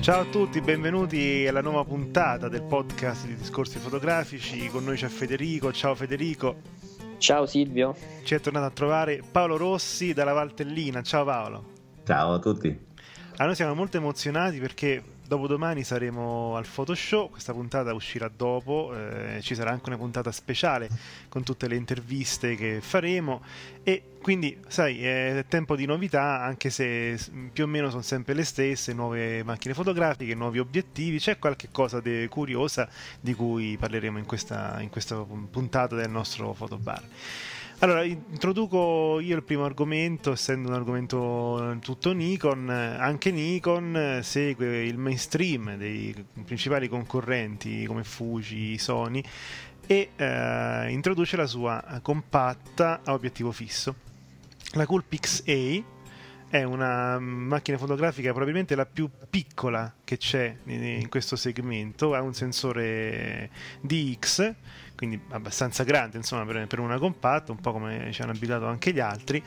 Ciao a tutti, benvenuti alla nuova puntata del podcast di Discorsi Fotografici. Con noi c'è Federico. Ciao Federico. Ciao Silvio. Ci è tornato a trovare Paolo Rossi dalla Valtellina. Ciao Paolo. Ciao a tutti. Allora, noi siamo molto emozionati perché dopodomani saremo al Photoshop, questa puntata uscirà dopo, eh, ci sarà anche una puntata speciale con tutte le interviste che faremo e quindi sai è tempo di novità anche se più o meno sono sempre le stesse, nuove macchine fotografiche, nuovi obiettivi, c'è qualche cosa di curiosa di cui parleremo in questa, in questa puntata del nostro fotobar. Allora, introduco io il primo argomento, essendo un argomento tutto Nikon, eh, anche Nikon eh, segue il mainstream dei principali concorrenti come Fuji, Sony e eh, introduce la sua compatta a obiettivo fisso. La Coolpix A è una macchina fotografica probabilmente la più piccola che c'è in questo segmento, ha un sensore DX, quindi abbastanza grande insomma per, per una compatta, un po' come ci hanno abitato anche gli altri,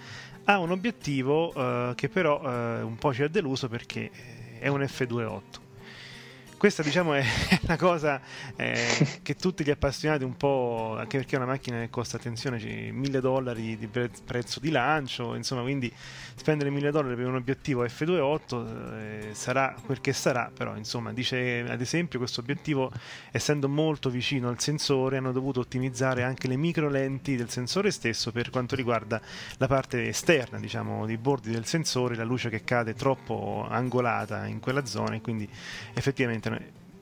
ha un obiettivo eh, che però eh, un po' ci ha deluso perché è un F2.8. Questa diciamo è la cosa eh, che tutti gli appassionati un po', anche perché è una macchina che costa, attenzione, 1000 dollari di pre- prezzo di lancio, insomma, quindi spendere 1000 dollari per un obiettivo F2.8 eh, sarà quel che sarà, però insomma, dice ad esempio questo obiettivo, essendo molto vicino al sensore, hanno dovuto ottimizzare anche le micro lenti del sensore stesso per quanto riguarda la parte esterna, diciamo, dei bordi del sensore, la luce che cade troppo angolata in quella zona e quindi effettivamente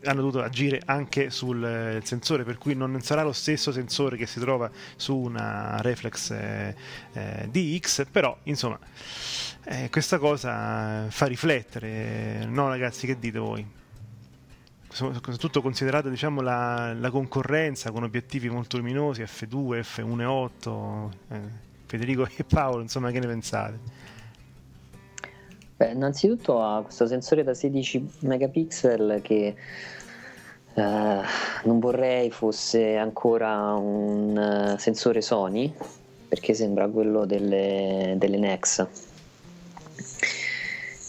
hanno dovuto agire anche sul eh, sensore, per cui non sarà lo stesso sensore che si trova su una reflex eh, eh, DX, però insomma eh, questa cosa fa riflettere, no ragazzi che dite voi? Soprattutto considerata diciamo, la, la concorrenza con obiettivi molto luminosi, F2, F1.8, eh, Federico e Paolo, insomma che ne pensate? Beh, innanzitutto ha questo sensore da 16 megapixel che eh, non vorrei fosse ancora un eh, sensore Sony perché sembra quello delle, delle Nex.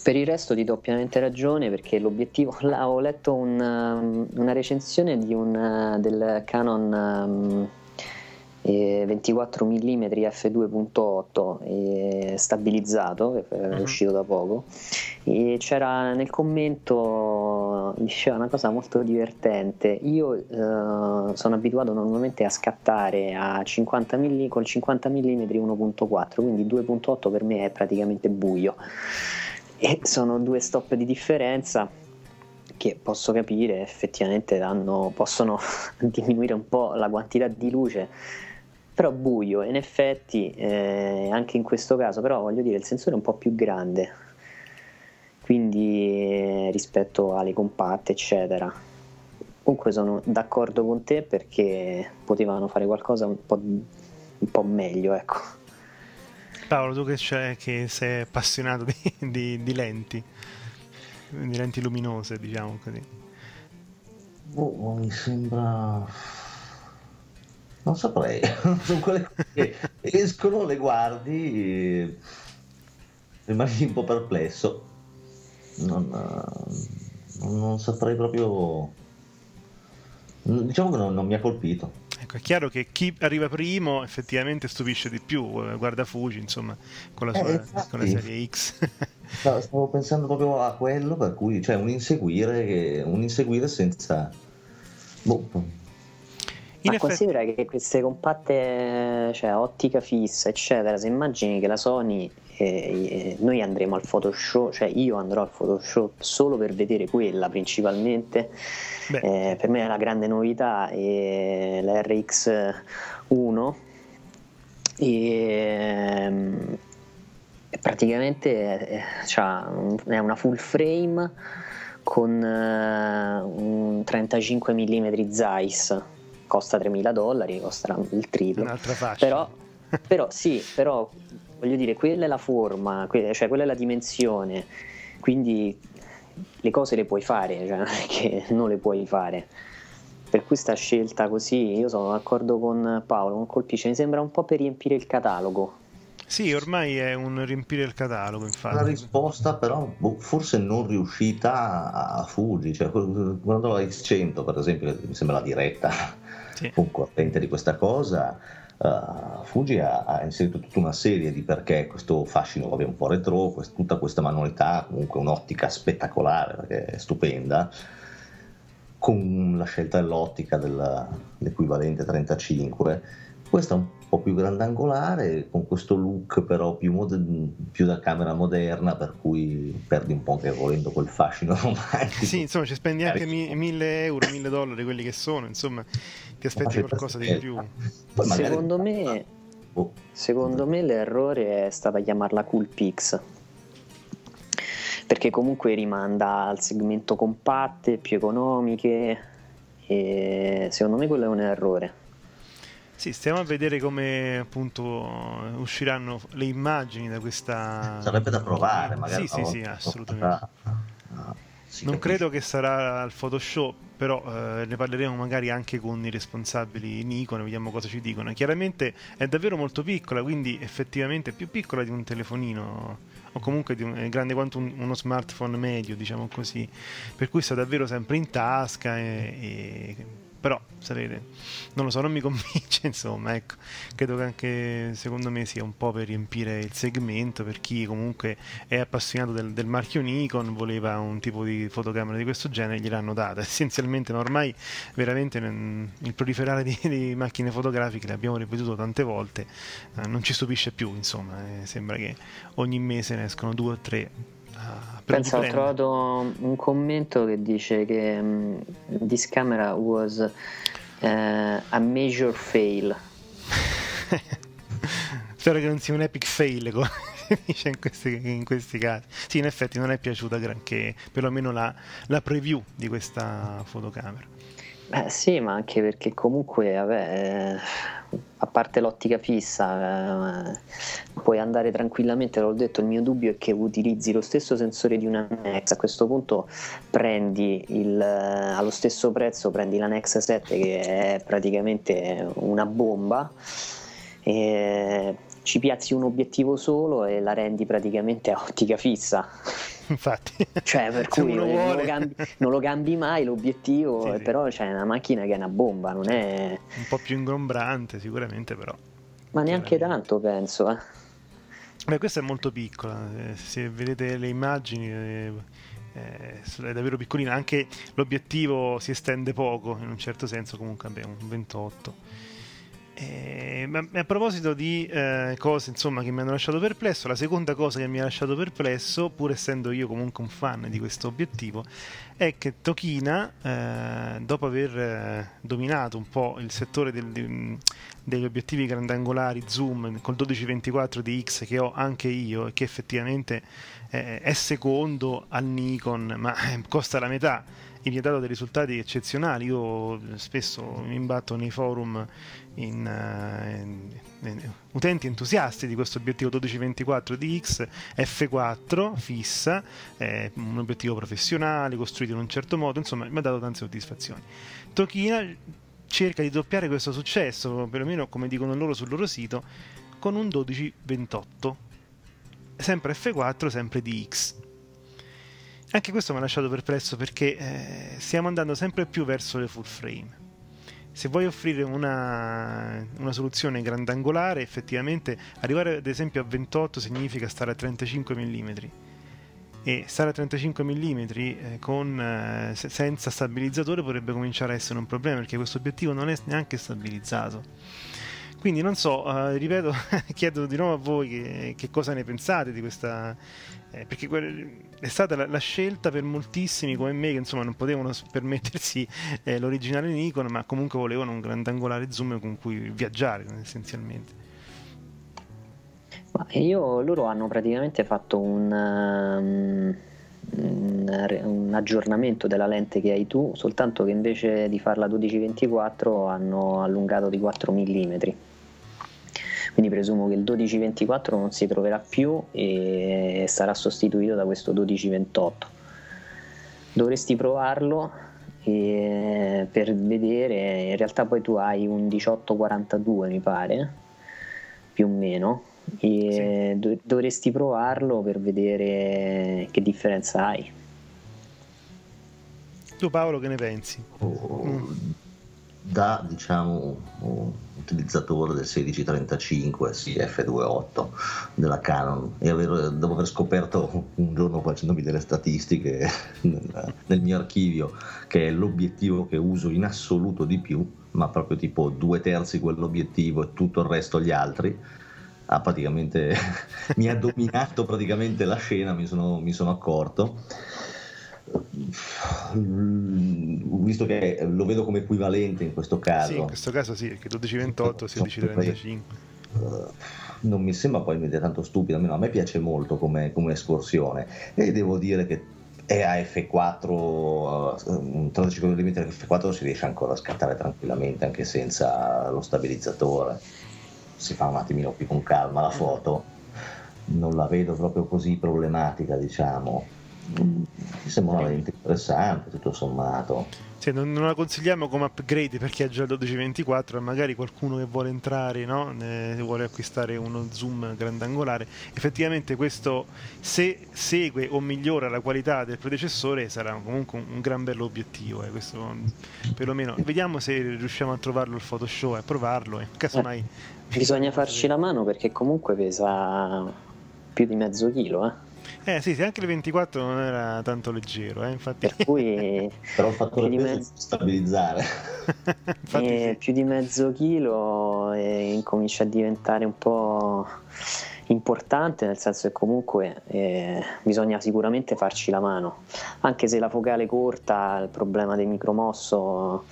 Per il resto ti do pienamente ragione perché l'obiettivo, ho letto un, um, una recensione un, uh, del Canon um, eh, 24 mm f2.8 eh, stabilizzato che è Mhm. uscito da poco. E c'era nel commento diceva una cosa molto divertente. Io eh, sono abituato normalmente a scattare a 50 mm col 50 mm 1.4 quindi 2.8 per me è praticamente buio. E sono due stop di differenza che posso capire effettivamente danno, possono diminuire un po' la quantità di luce però buio in effetti eh, anche in questo caso però voglio dire il sensore è un po' più grande quindi eh, rispetto alle compatte eccetera comunque sono d'accordo con te perché potevano fare qualcosa un po', un po meglio ecco Paolo, tu che, c'è, che sei appassionato di, di- di lenti, di lenti luminose, diciamo così. Boh, mi sembra. Non saprei. Sono quelle che escono, le guardi e rimani un po' perplesso. Non, eh, non saprei proprio. Diciamo che non, non mi ha colpito. Ecco, è chiaro che chi arriva primo effettivamente stupisce di più, eh, guarda Fuji, insomma, con la, Eh, sua, infatti. con la serie X. Stavo stavo pensando proprio a quello, per cui, cioè, un inseguire, un inseguire senza. Boh, In Ma effetti, considera che queste compatte, cioè ottica fissa, eccetera, se immagini che la Sony E noi andremo al Photoshop, cioè io andrò al Photoshop solo per vedere quella principalmente. Eh, per me è la grande novità è la RX1 e praticamente è, è una full frame con un 35 mm Zeiss costa 3.000 dollari costerà il triplo. Un'altra fascia. Però, però sì però voglio dire quella è la forma cioè quella è la dimensione. Quindi le cose le puoi fare cioè non è che non le puoi fare. Per questa scelta così io sono d'accordo con Paolo non colpisce. Mi sembra un po' per riempire il catalogo. Sì, ormai è un riempire il catalogo, infatti. La risposta però boh, forse non riuscita a Fuji, cioè quando la X100 per esempio, mi sembra la diretta sì. concorrente di questa cosa, uh, Fuji ha, ha, inserito tutta una serie di perché questo fascino vabbè, un po' retro, quest- tutta questa manualità, comunque un'ottica spettacolare, perché è stupenda, con la scelta dell'ottica dell'equivalente 35 questa è un po' più grandangolare, con questo look però più, mod- più, da camera moderna, per cui perdi un po' anche volendo quel fascino romantico. Sì, insomma, ci spendi anche mi- 1000 euro, 1000 dollari, quelli che sono, insomma, ti aspetti qualcosa di più. Magari... Secondo me... Oh. Secondo me l'errore è stata chiamarla Cool Pix perché comunque rimanda al segmento compatte, più economiche e secondo me quello è un errore. Sì, stiamo a vedere come appunto usciranno le immagini da questa. Sarebbe da provare, magari. Sì, sì, sì, assolutamente. non credo che sarà al Photoshop, però eh, ne parleremo magari anche con i responsabili Nikon, vediamo cosa ci dicono. Chiaramente è davvero molto piccola, quindi effettivamente è più piccola di un telefonino o comunque un, è grande quanto un, uno smartphone medio, diciamo così, per cui sta davvero sempre in tasca e, e però sapete, non lo so, non mi convince, insomma, ecco, credo che anche secondo me sia un po' per riempire il segmento, per chi comunque è appassionato del, del marchio Nikon, voleva un tipo di fotocamera di questo genere, gliel'hanno data, essenzialmente, ma ormai veramente il proliferare di, di macchine fotografiche, l'abbiamo ripetuto tante volte, eh, non ci stupisce più, insomma, eh, sembra che ogni mese ne escono due o tre Ah, Pensa, ho trovato un commento che dice che um, this camera was uh, a major fail. Spero che non sia un epic fail, come dice in questi, in questi, casi. Sì, in effetti non è piaciuta granché, perlomeno la, la preview di questa fotocamera. Beh, sì, ma anche perché comunque, vabbè, eh, a parte l'ottica fissa, eh, puoi andare tranquillamente, l'ho detto, il mio dubbio è che utilizzi lo stesso sensore di una Nex, a questo punto prendi il, eh, allo stesso prezzo, prendi la Nex 7 che è praticamente una bomba, e ci piazzi un obiettivo solo e la rendi praticamente a ottica fissa. Infatti, cioè, per cui non lo, cambi, non lo, cambi, mai l'obiettivo, sì, sì. però c'è una macchina che è una bomba, non è un po' più ingombrante, sicuramente, però. Ma neanche tanto, penso. Eh. Beh, questa è molto piccola. Eh, se vedete le immagini. Eh, è davvero piccolina anche l'obiettivo si estende poco in un certo senso comunque abbiamo un 28 eh, a proposito di eh, cose insomma, che mi hanno lasciato perplesso, la seconda cosa che mi ha lasciato perplesso, pur essendo io comunque un fan di questo obiettivo, è che Tokina, eh, dopo aver eh, dominato un po' il settore del, di, degli obiettivi grandangolari zoom col 1224 di X che ho anche io e che effettivamente eh, è secondo al Nikon, ma eh, costa la metà e mi ha dato dei risultati eccezionali. Io spesso mi imbatto nei forum in, uh, in, in, utenti entusiasti di questo obiettivo 1224 di X F4 fissa, eh, un obiettivo professionale costruito in un certo modo, insomma mi ha dato tante soddisfazioni. Tokina cerca di doppiare questo successo, perlomeno come dicono loro sul loro sito, con un 1228, sempre F4, sempre di X. Anche questo mi ha lasciato perplesso perché eh, stiamo andando sempre più verso le full frame se vuoi offrire una, una, soluzione grandangolare, effettivamente arrivare ad esempio a 28 significa stare a 35 mm e stare a 35 mm eh, con, eh, senza stabilizzatore potrebbe cominciare a essere un problema perché questo obiettivo non è neanche stabilizzato. Quindi non so, uh, ripeto, chiedo di nuovo a voi che, che cosa ne pensate di questa... Eh, perché è stata la, la, scelta per moltissimi come me che insomma non potevano permettersi eh, l'originale Nikon, ma comunque volevano un grandangolare zoom con cui viaggiare essenzialmente. Ma io, loro hanno praticamente fatto un, um, un, un, aggiornamento della lente che hai tu, soltanto che invece di farla 12-24 hanno allungato di 4 mm. Quindi presumo che il 12-24 non si troverà più e sarà sostituito da questo 12-28. Dovresti provarlo per vedere, in realtà poi tu hai un 18-42 mi pare, più o meno e sì. dovresti provarlo per vedere che differenza hai. Tu Paolo che ne pensi? Oh, mm. Da diciamo utilizzatore del 1635 CF28 della Canon e aver, dopo aver scoperto un giorno facendomi delle statistiche nel, nel mio archivio che è l'obiettivo che uso in assoluto di più ma proprio tipo due terzi quell'obiettivo e tutto il resto gli altri ha praticamente mi ha dominato praticamente la scena, mi sono, mi sono accorto. Visto che lo vedo come equivalente in questo caso. Sì, in questo caso sì, che 1228, 1635. Uh, non mi sembra poi mi tanto stupido, almeno a me piace molto come, come escursione e devo dire che è a F4 un 35 mm F4 si riesce ancora a scattare tranquillamente anche senza lo stabilizzatore si fa un attimino più con calma la foto, non la vedo proprio così problematica, diciamo. Mi sembra una lente interessante, tutto sommato. Sì, non, non, la consigliamo come upgrade per chi ha già il 1224 e magari qualcuno che vuole entrare, no? ne, vuole acquistare uno zoom grandangolare. Effettivamente questo, se segue o migliora la qualità del predecessore, sarà comunque un, un gran bello obiettivo. Eh, questo, perlomeno. Vediamo se riusciamo a trovarlo il Photoshop e a provarlo. E casomai eh. Bisogna farci la mano perché comunque pesa più di mezzo chilo, eh. Eh sì, sì, anche il 24 non era tanto leggero, eh, infatti. Per cui però il fattore di mezzo stabilizzare. infatti, eh, sì. Più di mezzo chilo e incomincia a diventare un po' importante, nel senso che comunque eh, bisogna sicuramente farci la mano, anche se la focale corta, il problema del micromosso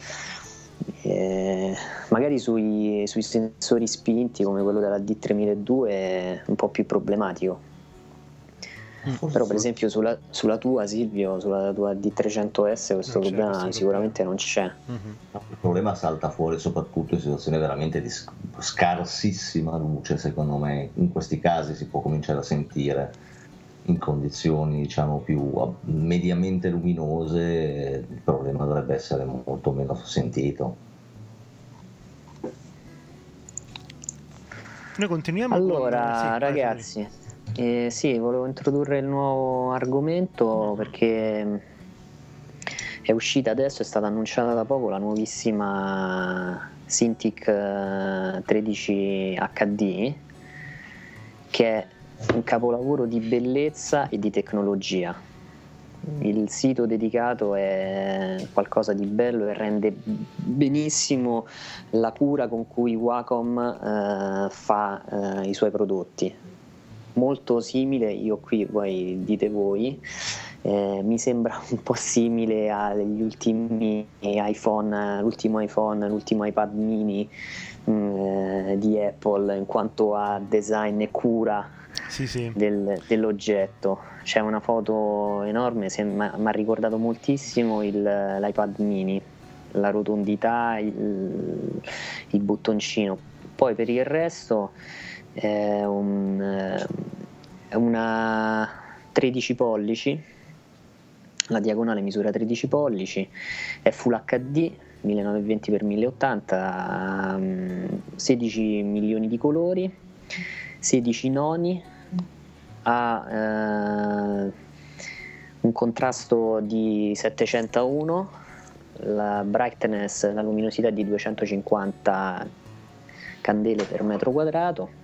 eh, magari sui, sui, sensori spinti come quello della D3002 è un po' più problematico. Forse. Però per esempio sulla, sulla, tua Silvio, sulla tua D300S questo non problema sicuramente. non c'è. Mm-hmm. il problema salta fuori soprattutto in situazioni veramente di scarsissima luce, secondo me. In questi casi si può cominciare a sentire in condizioni diciamo più mediamente luminose il problema dovrebbe essere molto meno sentito. Noi continuiamo allora con... sì, ragazzi eh, sì volevo introdurre il nuovo argomento perché è uscita adesso è stata annunciata da poco la nuovissima Cintiq 13 eh, HD che è un capolavoro di bellezza e di tecnologia. Il sito dedicato è qualcosa di bello e rende benissimo la cura con cui Wacom eh, fa eh, i suoi prodotti. Molto simile, io qui voi dite voi, eh, mi sembra un po' simile agli ultimi iPhone, l'ultimo iPhone, l'ultimo iPad mini mh, mm, di Apple in quanto a design e cura sì, sì. Del, dell'oggetto. C'è una foto enorme, mi ha ricordato moltissimo il, l'iPad mini, la rotondità, il, il, bottoncino. Poi per il resto è un, una 13 pollici, la diagonale misura 13 pollici, è Full HD 1920x1080, 16 milioni di colori, 16 noni, ha eh, un contrasto di 701, la brightness, la luminosità di 250 candele per metro quadrato,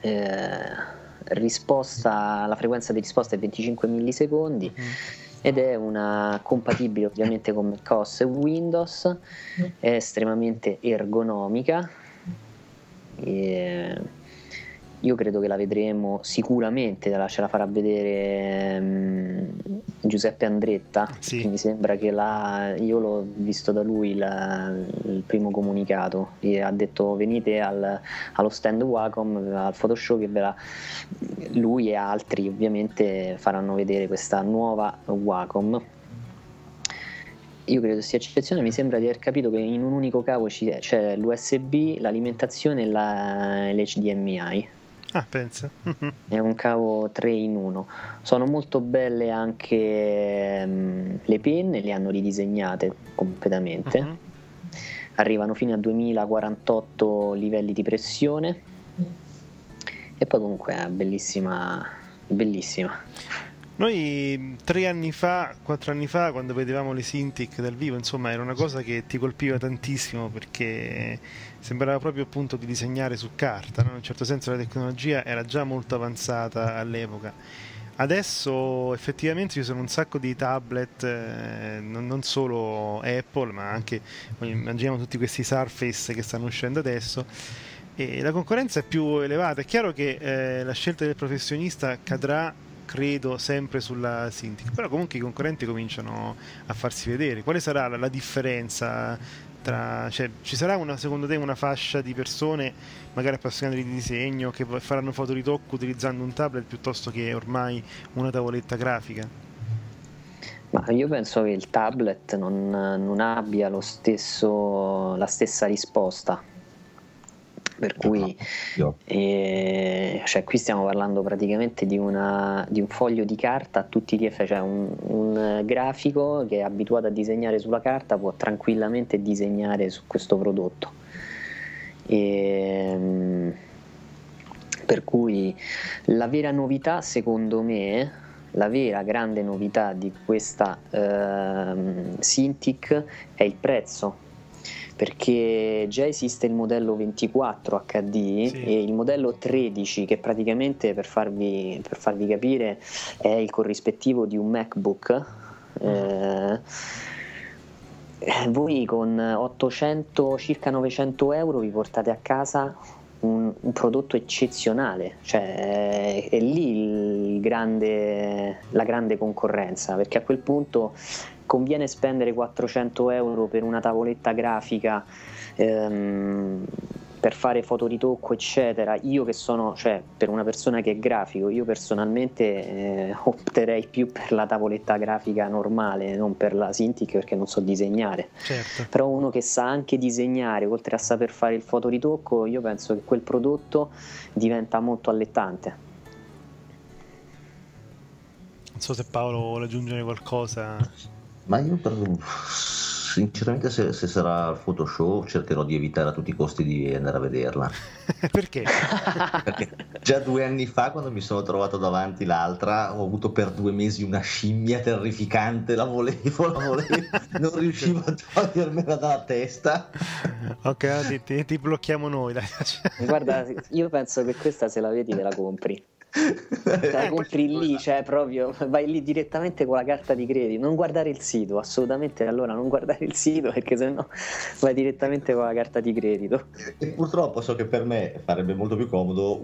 eh, risposta, la frequenza di risposta è 25 millisecondi mm. ed è una compatibile ovviamente con macOS e Windows, è estremamente ergonomica E io credo che la vedremo sicuramente, ce la farà vedere um, Giuseppe Andretta, sì. mi sembra che la, io l'ho visto da lui la, il primo comunicato, e ha detto venite al, allo stand Wacom, al Photoshop che la, lui e altri ovviamente faranno vedere questa nuova Wacom io credo sia eccezione, mi sembra di aver capito che in un unico cavo c'è l'USB, l'alimentazione e la, l'HDMI. Ah, pensa. È un cavo 3 in 1. Sono molto belle anche um, le penne, le hanno ridisegnate completamente. Uh-huh. Arrivano fino a 2048 livelli di pressione. E poi comunque è bellissima, bellissima. Noi tre anni fa, quattro anni fa, quando vedevamo le Cintiq dal vivo, insomma, era una cosa che ti colpiva tantissimo perché sembrava proprio appunto di disegnare su carta, no? in un certo senso la tecnologia era già molto avanzata all'epoca. Adesso effettivamente ci sono un sacco di tablet, eh, non, non, solo Apple, ma anche immaginiamo tutti questi Surface che stanno uscendo adesso. E la concorrenza è più elevata. È chiaro che eh, la scelta del professionista cadrà credo sempre sulla Cintiq, però comunque i concorrenti cominciano a farsi vedere. Quale sarà la, la differenza tra, cioè, ci sarà una, secondo te una fascia di persone magari appassionate di disegno che faranno fotoritocco utilizzando un tablet piuttosto che ormai una tavoletta grafica? Ma io penso che il tablet non, non abbia stesso, la stessa risposta per cui eh, cioè, qui stiamo parlando praticamente di, una, di, un foglio di carta a tutti gli effetti, cioè un, un, grafico che è abituato a disegnare sulla carta può tranquillamente disegnare su questo prodotto. E, ehm, per cui la vera novità secondo me la vera grande novità di questa eh, Cintiq è il prezzo perché già esiste il modello 24 HD sì. e il modello 13 che praticamente per farvi, per farvi, capire è il corrispettivo di un MacBook. Eh, voi con 800 circa 900 euro vi portate a casa un, un prodotto eccezionale, cioè è, è lì grande, la grande concorrenza, perché a quel punto conviene spendere 400 euro per una tavoletta grafica ehm, per fare fotoritocco eccetera io che sono cioè per una persona che è grafico io personalmente eh, opterei più per la tavoletta grafica normale non per la Cintiq perché non so disegnare. Certo. però uno che sa anche disegnare oltre a saper fare il fotoritocco io penso che quel prodotto diventa molto allettante. Non so se Paolo vuole aggiungere qualcosa. Ma io per, sinceramente se, se, sarà il Photoshop cercherò di evitare a tutti i costi di andare a vederla. Perché? Perché già due anni fa quando mi sono trovato davanti l'altra ho avuto per due mesi una scimmia terrificante, la volevo, la volevo, non riuscivo a togliermela dalla testa. Ok, ti, ti, ti blocchiamo noi. Dai. Guarda, io penso che questa se la vedi te la compri. La compri lì, cioè proprio vai lì direttamente con la carta di credito. Non guardare il sito, assolutamente. Allora, non guardare il sito perché sennò vai direttamente con la carta di credito. E purtroppo so che per me farebbe molto più comodo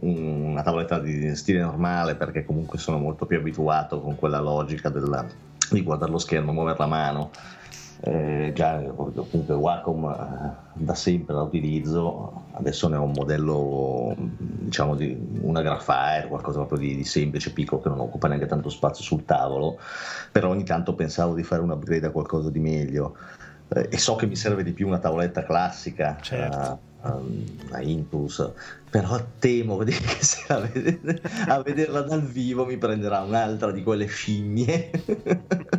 una tavoletta di stile normale perché comunque sono molto più abituato con quella logica della, di guardare lo schermo, muovere la mano eh, già comunque Wacom eh, da sempre la utilizzo, adesso ne ho un modello diciamo di una Graphire, qualcosa proprio di, di, semplice, piccolo che non occupa neanche tanto spazio sul tavolo, però ogni tanto pensavo di fare un upgrade a qualcosa di meglio eh, e so che mi serve di più una tavoletta classica. Certo. Eh, a Impulse, però temo che se a, vedere, a vederla dal vivo mi prenderà un'altra di quelle scimmie.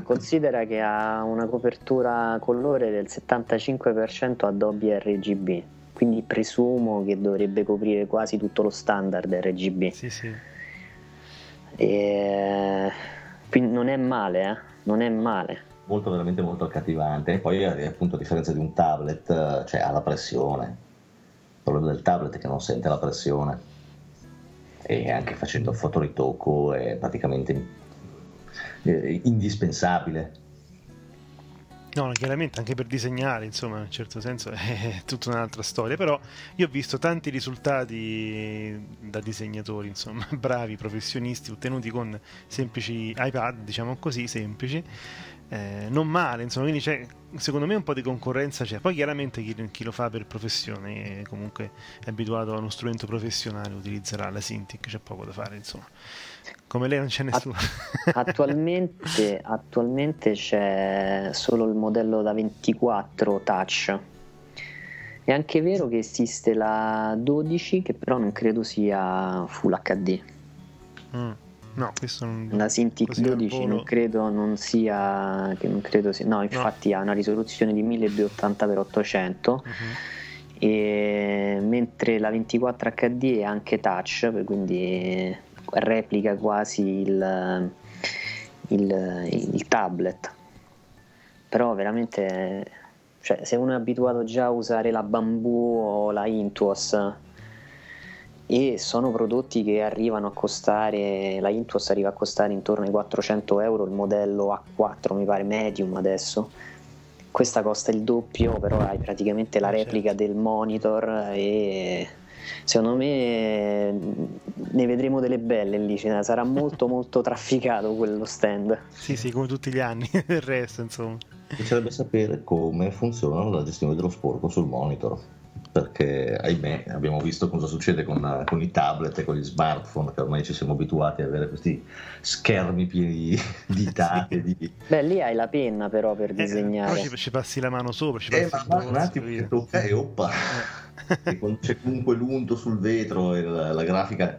Considera che ha una copertura colore del 75% Adobe RGB, quindi presumo che dovrebbe coprire quasi tutto lo standard RGB. Sì, sì. E... Quindi non è male, eh? non è male molto veramente molto accattivante e poi appunto a differenza di un tablet cioè ha la pressione il problema del tablet che non sente la pressione e anche facendo fotoritocco è praticamente eh, indispensabile. No, chiaramente anche per disegnare, insomma, in un certo senso è tutta un'altra storia, però io ho visto tanti risultati da disegnatori, insomma, bravi, professionisti, ottenuti con semplici iPad, diciamo così, semplici, eh, non male, insomma, quindi c'è, secondo me un po' di concorrenza c'è, poi chiaramente chi, chi lo fa per professione e comunque è abituato a uno strumento professionale utilizzerà la Cintiq, c'è poco da fare, insomma. Come lei non c'è nessuno. attualmente, attualmente c'è solo il modello da 24 touch. È anche vero che esiste la 12 che però non credo sia Full HD. Mm. No, questo non... La Cintiq 12 non credo non sia, che non credo sia no, infatti no. ha una risoluzione di 1280x800 uh-huh. e, mentre la 24 HD è anche touch, quindi replica quasi il, il, il tablet. Però veramente, cioè, se uno è abituato già a usare la Bamboo o la Intuos e sono prodotti che arrivano a costare, la Intuos arriva a costare intorno ai 400 euro, il modello A4 mi pare medium adesso, questa costa il doppio, però hai praticamente la certo. replica del monitor e secondo me ne vedremo delle belle lì, sarà molto molto trafficato quello stand. Sì, sì, come tutti gli anni del resto, insomma. Mi piacerebbe sapere come funziona la gestione dello sporco sul monitor perché ahimè abbiamo visto cosa succede con, con, i tablet e con gli smartphone che ormai ci siamo abituati ad avere questi schermi pieni di date di... beh lì hai la penna però per disegnare. eh, ci, ci, passi la mano sopra ci eh, ma, ma un attimo che tocca e oppa. E quando c'è comunque l'unto sul vetro e la, la grafica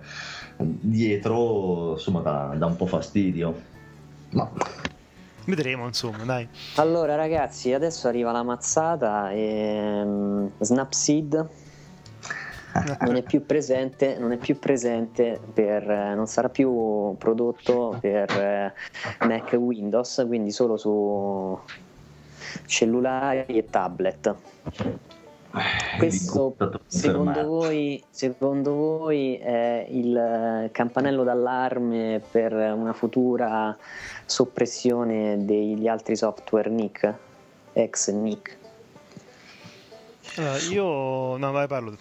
dietro insomma dà, dà un po' fastidio. Ma Vedremo, insomma, dai. Allora, ragazzi, adesso arriva la mazzata e um, Snapseed non è più presente, non è più presente per, non sarà più prodotto per eh, Mac e Windows, quindi solo su cellulari e tablet. Questo secondo voi, secondo voi, è il campanello d'allarme per una futura soppressione degli altri software NIC, ex NIC? Uh, io no, vai parlo.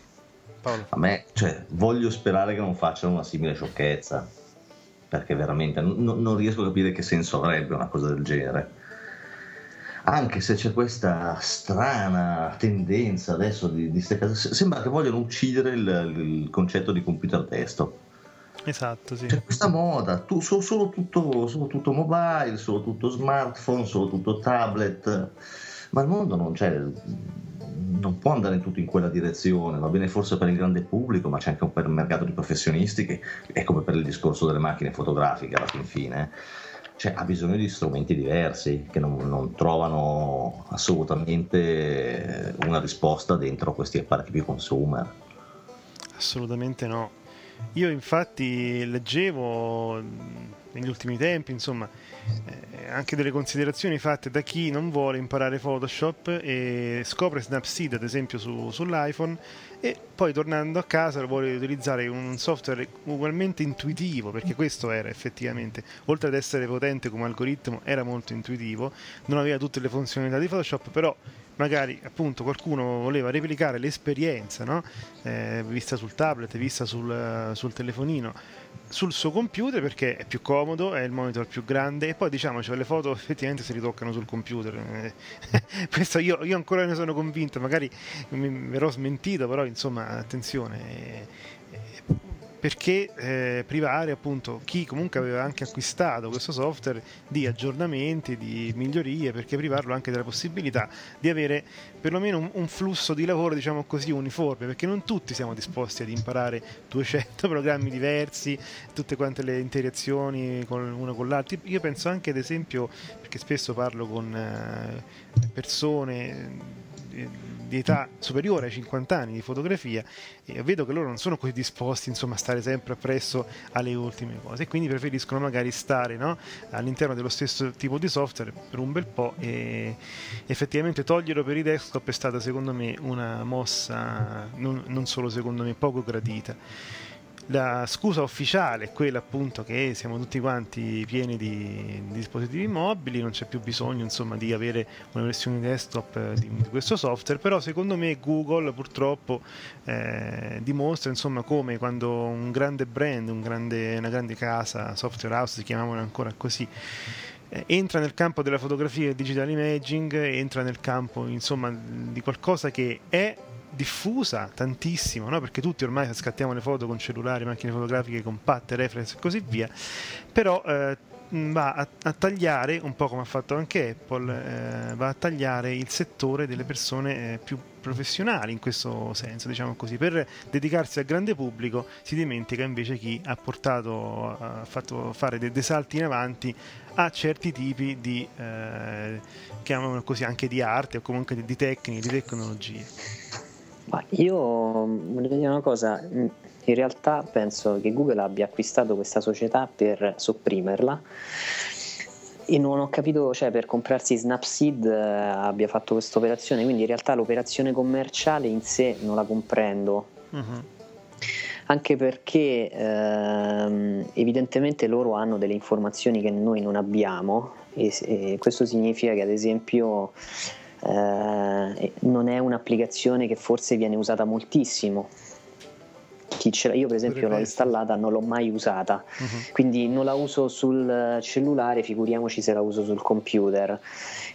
Paolo. A me, cioè, voglio sperare che non facciano una simile sciocchezza, perché veramente non, non riesco a capire che senso avrebbe una cosa del genere anche se c'è questa strana tendenza adesso di, di case, sembra che vogliono uccidere il, il, concetto di computer testo. Esatto, sì. C'è questa moda, tu, solo, solo, tutto, solo, tutto, mobile, solo tutto smartphone, solo tutto tablet, ma il mondo non c'è, non può andare tutto in quella direzione, va bene forse per il grande pubblico, ma c'è anche per il mercato di professionisti che è come per il discorso delle macchine fotografiche alla fin fine cioè, ha bisogno di strumenti diversi che non, non, trovano assolutamente una risposta dentro questi apparati più consumer. Assolutamente no. Io infatti leggevo negli ultimi tempi, insomma, eh, anche delle considerazioni fatte da chi non vuole imparare Photoshop e scopre Snapseed, ad esempio, su, sull'iPhone e poi tornando a casa vuole utilizzare un software ugualmente intuitivo, perché questo era effettivamente, oltre ad essere potente come algoritmo, era molto intuitivo, non aveva tutte le funzionalità di Photoshop, però magari appunto qualcuno voleva replicare l'esperienza no? eh, vista sul tablet, vista sul, sul telefonino sul suo computer perché è più comodo, è il monitor più grande e poi diciamoci le foto effettivamente si ritoccano sul computer. Questo io, io, ancora ne sono convinto, magari mi verrò smentito, però insomma attenzione perché eh, privare appunto chi comunque aveva anche acquistato questo software di aggiornamenti, di migliorie, perché privarlo anche della possibilità di avere perlomeno un, un flusso di lavoro diciamo così uniforme, perché non tutti siamo disposti ad imparare 200 programmi diversi, tutte quante le interazioni con uno con l'altro. Io penso anche ad esempio, perché spesso parlo con eh, persone di età superiore ai 50 anni di fotografia e vedo che loro non sono così disposti insomma, a stare sempre appresso alle ultime cose e quindi preferiscono magari stare no, all'interno dello stesso tipo di software per un bel po' e effettivamente toglierlo per i desktop è stata secondo me una mossa non, non solo secondo me poco gradita la scusa ufficiale è quella appunto che siamo tutti quanti pieni di, di dispositivi mobili, non c'è più bisogno insomma di avere una versione desktop eh, di, di questo software, però secondo me Google purtroppo eh, dimostra insomma come quando un grande brand, un grande, una grande casa, software house, chiamavano ancora così, eh, entra nel campo della fotografia e digital imaging, entra nel campo insomma di qualcosa che è diffusa tantissimo, no? perché tutti ormai scattiamo le foto con cellulari, macchine fotografiche compatte, reflex e così via, però eh, va a, a, tagliare, un po' come ha fatto anche Apple, eh, va a tagliare il settore delle persone eh, più professionali in questo senso, diciamo così, per dedicarsi al grande pubblico si dimentica invece chi ha portato, ha fatto fare dei, dei salti in avanti a certi tipi di, eh, chiamano così, anche di arte o comunque di, di tecniche, di tecnologie. Ma io voglio dire una cosa, in realtà penso che Google abbia acquistato questa società per sopprimerla e non ho capito, cioè per comprarsi Snapseed eh, abbia fatto questa operazione, quindi in realtà l'operazione commerciale in sé non la comprendo. Uh-huh. Anche perché ehm, evidentemente loro hanno delle informazioni che noi non abbiamo e, e questo significa che ad esempio eh, non è un'applicazione che forse viene usata moltissimo. Io per esempio l'ho installata, non l'ho mai usata, uh-huh. quindi non la uso sul cellulare, figuriamoci se la uso sul computer.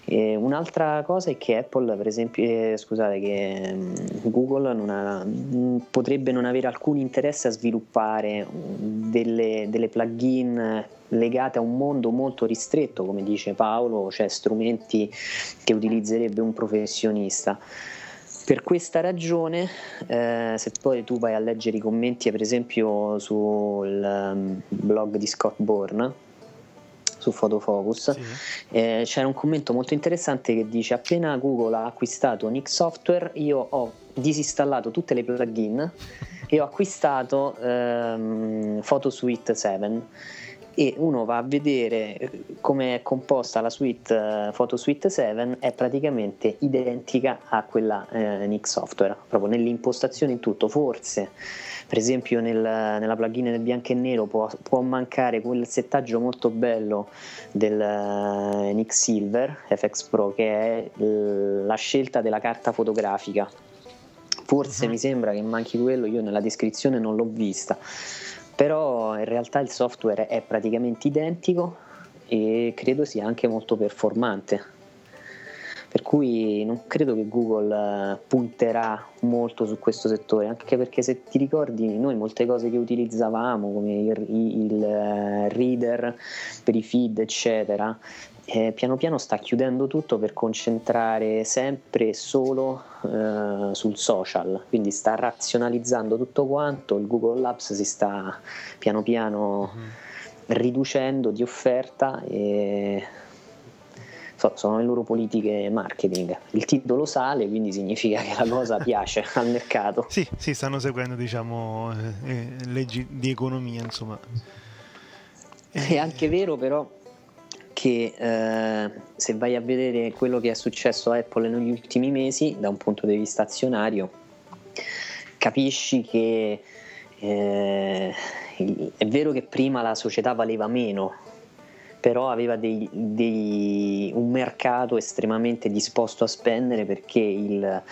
E un'altra cosa è che Apple, per esempio, eh, scusate, che mm, Google non ha, mm, potrebbe non avere alcun interesse a sviluppare delle, delle plugin legate a un mondo molto ristretto, come dice Paolo, cioè strumenti che utilizzerebbe un professionista. Per questa ragione, eh, se poi tu vai a leggere i commenti, per esempio sul um, blog di Scott Bourne, su Photofocus, sì. eh, c'era un commento molto interessante che dice appena Google ha acquistato Nick Software io ho disinstallato tutte le plugin e ho acquistato ehm, PhotoSuite 7 e uno va a vedere eh, come è composta la suite uh, Photo Suite 7 è praticamente identica a quella uh, Nick Software proprio nell'impostazione in tutto. Forse per esempio nel, nella plugin del bianco e nero può, può, mancare quel settaggio molto bello del uh, Nick Silver FX Pro che è l- la scelta della carta fotografica. Forse uh-huh. mi sembra che manchi quello io nella descrizione non l'ho vista però in realtà il software è praticamente identico e credo sia anche molto performante. Per cui non credo che Google eh, punterà molto su questo settore, anche perché se ti ricordi noi molte cose che utilizzavamo come il, il eh, reader per i feed eccetera, eh, piano piano sta chiudendo tutto per concentrare sempre e solo eh, sul social, quindi sta razionalizzando tutto quanto, il Google Labs si sta piano piano uh-huh. riducendo di offerta e so, sono le loro politiche marketing. Il titolo sale, quindi significa che la cosa piace al mercato. Sì, sì, stanno seguendo diciamo eh, eh leggi di economia, insomma. È anche vero però che eh, se vai a vedere quello che è successo a Apple negli ultimi mesi da un punto di vista azionario capisci che eh, è vero che prima la società valeva meno però aveva dei, dei, un mercato estremamente disposto a spendere perché il,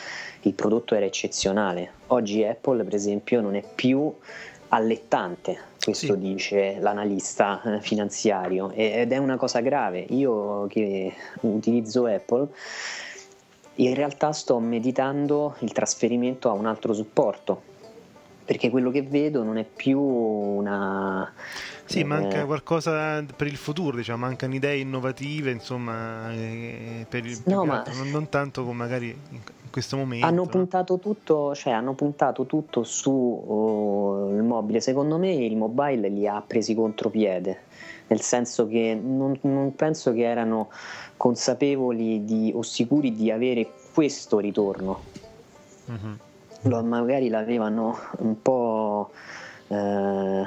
il prodotto era eccezionale. Oggi Apple per esempio non è più allettante, questo sì. dice l'analista eh, finanziario, ed è una cosa grave. Io che utilizzo Apple, in realtà sto meditando il trasferimento a un altro supporto, perché quello che vedo non è più una... Sì, manca eh, qualcosa per il futuro, diciamo, mancano idee innovative, insomma, eh, per il, no, ma... non, non tanto come magari questo momento. Hanno puntato tutto, cioè, hanno puntato tutto sul uh, mobile. Secondo me il mobile li ha presi contropiede, nel senso che non, non penso che erano consapevoli di, o sicuri di avere questo ritorno. Mm-hmm. Magari l'avevano un po' eh,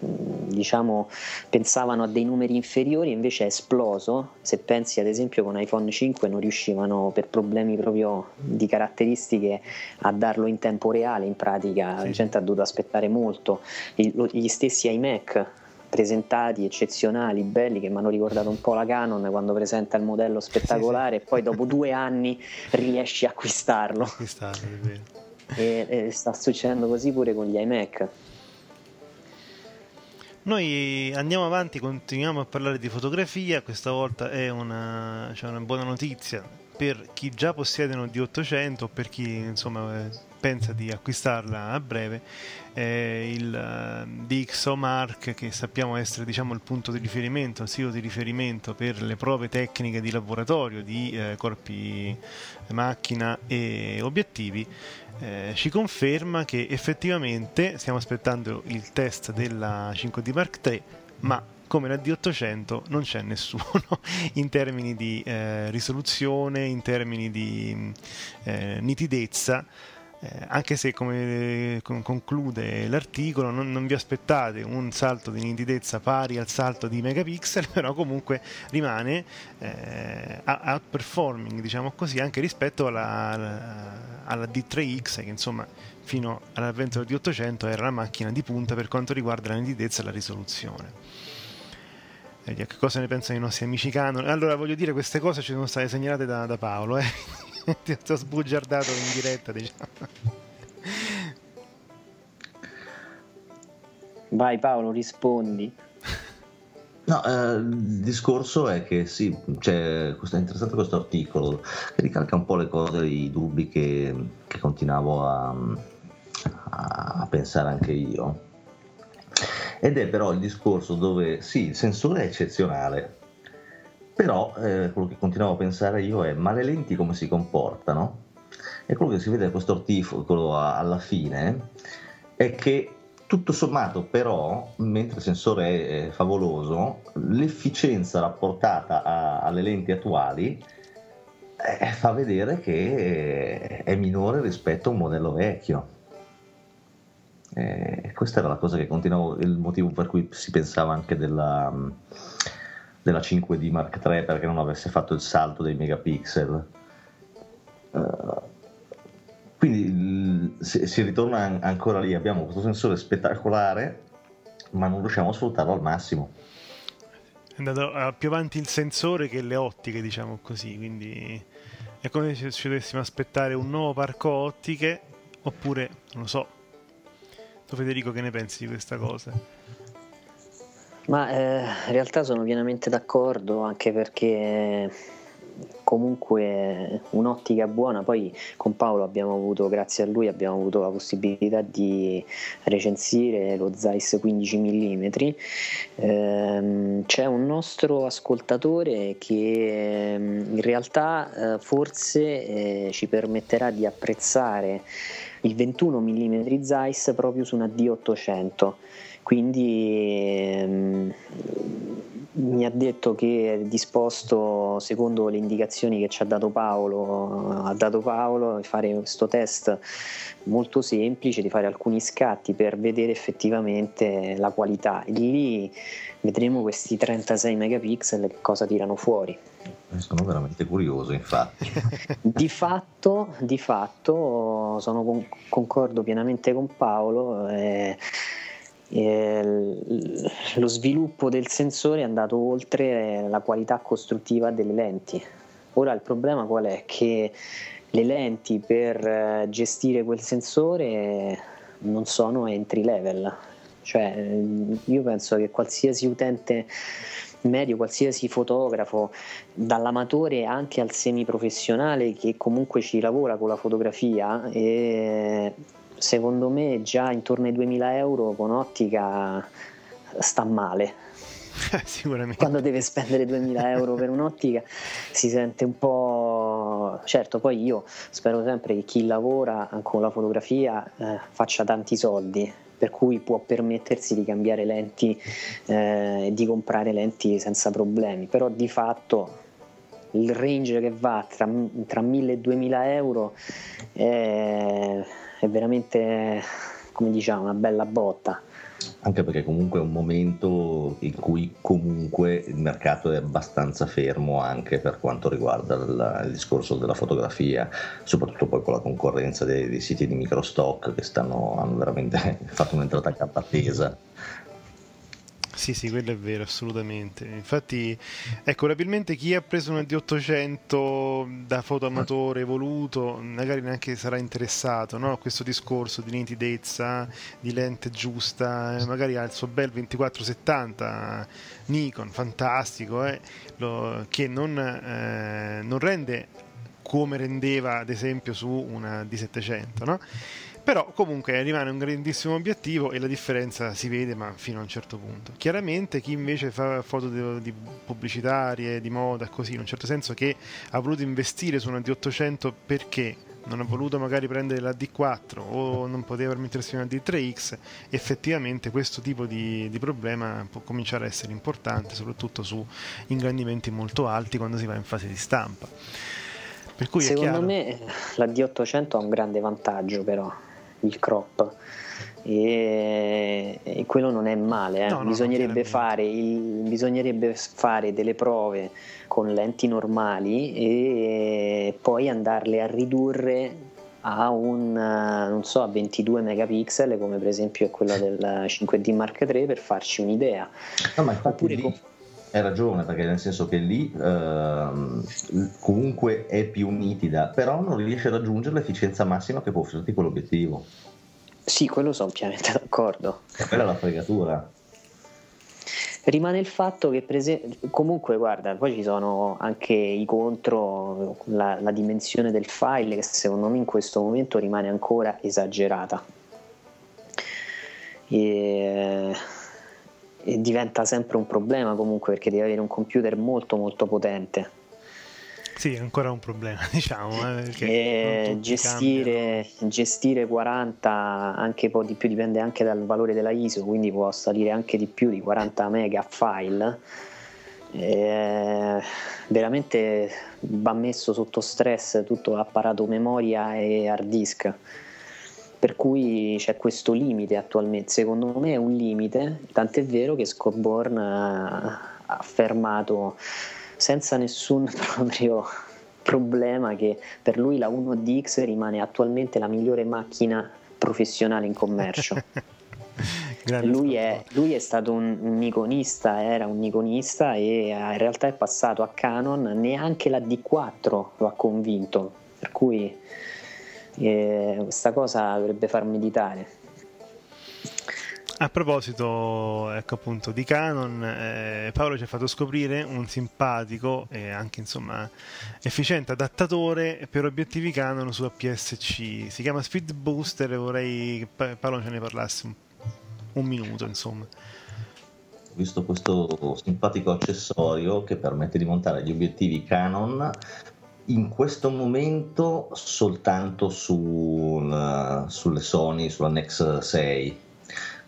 diciamo, pensavano a dei numeri inferiori, invece è esploso. Se pensi ad esempio con iPhone 5 non riuscivano per problemi proprio di caratteristiche a darlo in tempo reale, in pratica sì. la gente ha dovuto aspettare molto. Gli stessi iMac presentati eccezionali, belli, che mi hanno ricordato un po' la Canon quando presenta il modello spettacolare sì, sì. e poi dopo due anni riesci a acquistarlo. acquistarlo e, e sta succedendo così pure con gli iMac. Noi andiamo avanti, continuiamo a parlare di fotografia, questa volta è una, cioè una buona notizia per chi già possiede un D800 o per chi insomma pensa di acquistarla a breve eh, il DxO Mark che sappiamo essere diciamo, il punto di riferimento, il sito di riferimento per le prove tecniche di laboratorio di eh, corpi macchina e obiettivi eh, ci conferma che effettivamente stiamo aspettando il test della 5D Mark III, ma come la D800 non c'è nessuno in termini di eh, risoluzione, in termini di eh, nitidezza. Eh, anche se come conclude l'articolo non, non, vi aspettate un salto di nitidezza pari al salto di megapixel però comunque rimane eh, outperforming diciamo così anche rispetto alla, alla D3X che insomma fino all'avvento di 800 era la macchina di punta per quanto riguarda la nitidezza e la risoluzione che cosa ne pensano i nostri amici Canon allora voglio dire queste cose ci sono state segnalate da, da Paolo eh? ti ho sbugiardato in diretta, diciamo. Vai Paolo, rispondi. No, eh, il discorso è che sì, cioè, è interessante questo articolo che ricalca un po' le cose, i dubbi che, che continuavo a, a, pensare anche io. Ed è però il discorso dove sì, il sensore è eccezionale, però eh, quello che continuavo a pensare io è, ma le lenti come si comportano? E quello che si vede da questo articolo alla fine è che tutto sommato però, mentre il sensore è favoloso, l'efficienza rapportata a, alle lenti attuali eh, fa vedere che è minore rispetto a un modello vecchio. Eh, questa era la cosa che continuavo, il motivo per cui si pensava anche della della 5D Mark III perché non avesse fatto il salto dei megapixel. Uh, quindi si, si, ritorna ancora lì, abbiamo questo sensore spettacolare, ma non riusciamo a sfruttarlo al massimo. È andato uh, più avanti il sensore che le ottiche, diciamo così, quindi è come se ci dovessimo aspettare un nuovo parco ottiche, oppure, non lo so, tu Federico che ne pensi di questa cosa? Ma eh, in realtà sono pienamente d'accordo anche perché comunque un'ottica buona, poi con Paolo abbiamo avuto, grazie a lui, abbiamo avuto la possibilità di recensire lo Zeiss 15 mm. Ehm, c'è un nostro ascoltatore che ehm, in realtà eh, forse eh, ci permetterà di apprezzare il 21 mm Zeiss proprio su una D800 quindi ehm, mi ha detto che è disposto, secondo le indicazioni che ci ha dato Paolo, ha dato Paolo a fare questo test molto semplice, di fare alcuni scatti per vedere effettivamente la qualità. E lì vedremo questi 36 megapixel che cosa tirano fuori. Sono veramente curioso, infatti. di, fatto, di fatto, sono, concordo pienamente con Paolo. Eh, lo sviluppo del sensore è andato oltre la qualità costruttiva delle lenti. Ora il problema qual è? Che le lenti per eh, gestire quel sensore non sono entry level, cioè io penso che qualsiasi utente medio, qualsiasi fotografo, dall'amatore anche al semiprofessionale che comunque ci lavora con la fotografia, secondo me già intorno ai 2000 euro con ottica sta male. Sicuramente. Quando deve spendere 2000 euro per un'ottica si sente un po'... Certo, poi io spero sempre che chi lavora con la fotografia eh, faccia tanti soldi, per cui può permettersi di cambiare lenti e eh, di comprare lenti senza problemi, però di fatto il range che va tra, tra 1000 e 2000 euro è è veramente, come diciamo, una bella botta. anche perché comunque è un momento in cui comunque il mercato è abbastanza fermo anche per quanto riguarda il, il discorso della fotografia, soprattutto poi con la concorrenza dei, dei siti di microstock che stanno, hanno veramente fatto un'entrata a cappa tesa sì, sì, quello è vero, assolutamente. Infatti, ecco, probabilmente chi ha preso una D800 da fotoamatore evoluto, magari neanche sarà interessato no? a questo discorso di nitidezza, di lente giusta, eh, magari ha il suo bel 2470 Nikon, fantastico, eh? Lo, che non, eh, non rende come rendeva ad esempio su una D700, no? Però comunque rimane un grandissimo obiettivo e la differenza si vede, ma fino a un certo punto. Chiaramente chi invece fa foto di, di pubblicitarie, di moda, così, in un certo senso che ha voluto investire su una D800 perché non ha voluto magari prendere la D4 o non poteva permettersi una D3X, effettivamente questo tipo di, di, problema può cominciare a essere importante, soprattutto su ingrandimenti molto alti quando si va in fase di stampa. Secondo me la D800 ha un grande vantaggio però, il crop. E, e quello non è male, eh. no, bisognerebbe, fare il, bisognerebbe fare delle prove con lenti normali e poi andarle a ridurre a un non so a 22 megapixel come per esempio è quella del 5D Mark III per farci un'idea no, ma Oppure lì, hai ragione, perché nel senso che lì ehm, comunque è più nitida, però non riesce a raggiungere l'efficienza massima che può offrirti quell'obiettivo. Sì, quello sono pienamente d'accordo. E quella è la fregatura. Rimane il fatto che prese- comunque guarda, poi ci sono anche i contro, la, la dimensione del file che secondo me in questo momento rimane ancora esagerata. E e diventa sempre un problema comunque perché devi avere un computer molto molto potente. Sì, è ancora un problema, diciamo. Eh, gestire, gestire, 40, anche un po' di più, dipende anche dal valore della ISO, quindi può salire anche di più di 40 mega file. Eh, veramente va messo sotto stress tutto l'apparato memoria e hard disk per cui c'è questo limite attualmente, secondo me è un limite, tant'è vero che Scoborn ha affermato senza nessun proprio problema che per lui la 1DX rimane attualmente la migliore macchina professionale in commercio. lui, è, lui, è, stato un, un Nikonista, era un Nikonista e in realtà è passato a Canon, neanche la D4 lo ha convinto, per cui e questa cosa dovrebbe far meditare. A proposito, ecco appunto, di Canon, eh, Paolo ci ha fatto scoprire un simpatico e anche insomma efficiente adattatore per obiettivi Canon su APS-C. Si chiama Speed Booster e vorrei che Paolo ce ne parlasse un, un minuto, insomma. Ho visto questo simpatico accessorio che permette di montare gli obiettivi Canon in questo momento soltanto su, sulle Sony, sulla Nex 6,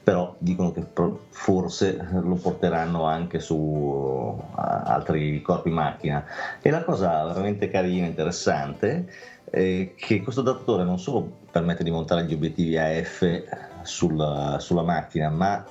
però dicono che forse lo porteranno anche su altri corpi macchina. E la cosa veramente carina, interessante, è che questo adattatore non solo permette di montare gli obiettivi AF sulla, sulla macchina, ma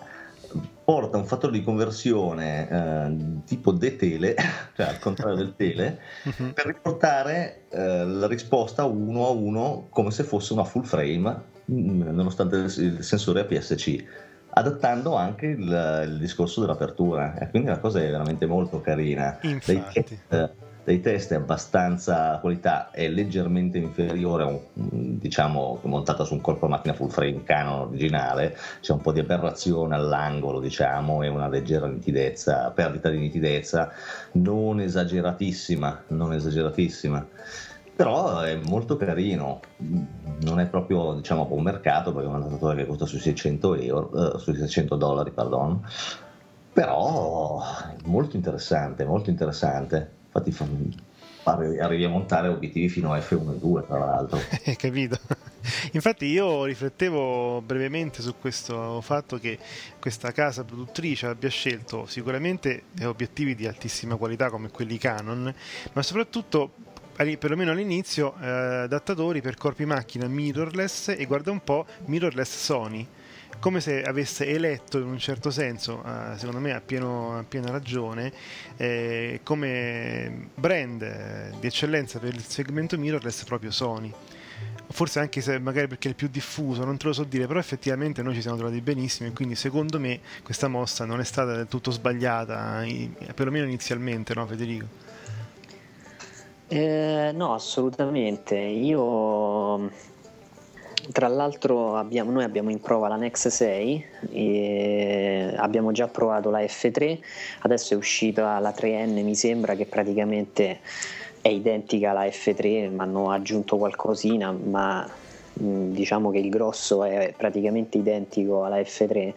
porta un fattore di conversione eh, tipo de tele, cioè al contrario del tele, uh-huh. per riportare eh, la risposta uno a uno come se fosse una full frame, mm, nonostante il sensore APS-C, adattando anche il, il discorso dell'apertura. E quindi la cosa è veramente molto carina. Infatti. Dei, eh, dei test è abbastanza qualità è leggermente inferiore a un, diciamo montata su un corpo macchina full frame Canon originale. C'è un po' di aberrazione all'angolo diciamo e una leggera nitidezza perdita di nitidezza. Non esageratissima non esageratissima. Però è molto carino. Non è proprio diciamo un mercato perché è un adattatore che costa sui 600 euro eh, sui 600 dollari pardon. Però è molto interessante molto interessante infatti arrivi a montare obiettivi fino a F1 e 2 tra l'altro. Capito. Infatti io riflettevo brevemente su questo fatto che questa casa produttrice abbia scelto sicuramente obiettivi di altissima qualità come quelli Canon ma soprattutto perlomeno all'inizio eh, adattatori per corpi macchina mirrorless e guarda un po' mirrorless Sony come se avesse eletto in un certo senso, eh, secondo me a, pieno, piena ragione, eh, come brand eh, di eccellenza per il segmento mirrorless proprio Sony. Forse anche se magari perché è il più diffuso, non te lo so dire, però effettivamente noi ci siamo trovati benissimo e quindi secondo me questa mossa non è stata del tutto sbagliata, perlomeno inizialmente, no Federico? Eh, no, assolutamente. Io tra l'altro abbiamo, noi abbiamo in prova la Nex 6, abbiamo già provato la F3, adesso è uscita la 3N mi sembra che praticamente è identica alla F3, ma hanno aggiunto qualcosina, ma diciamo che il grosso è praticamente identico alla F3 e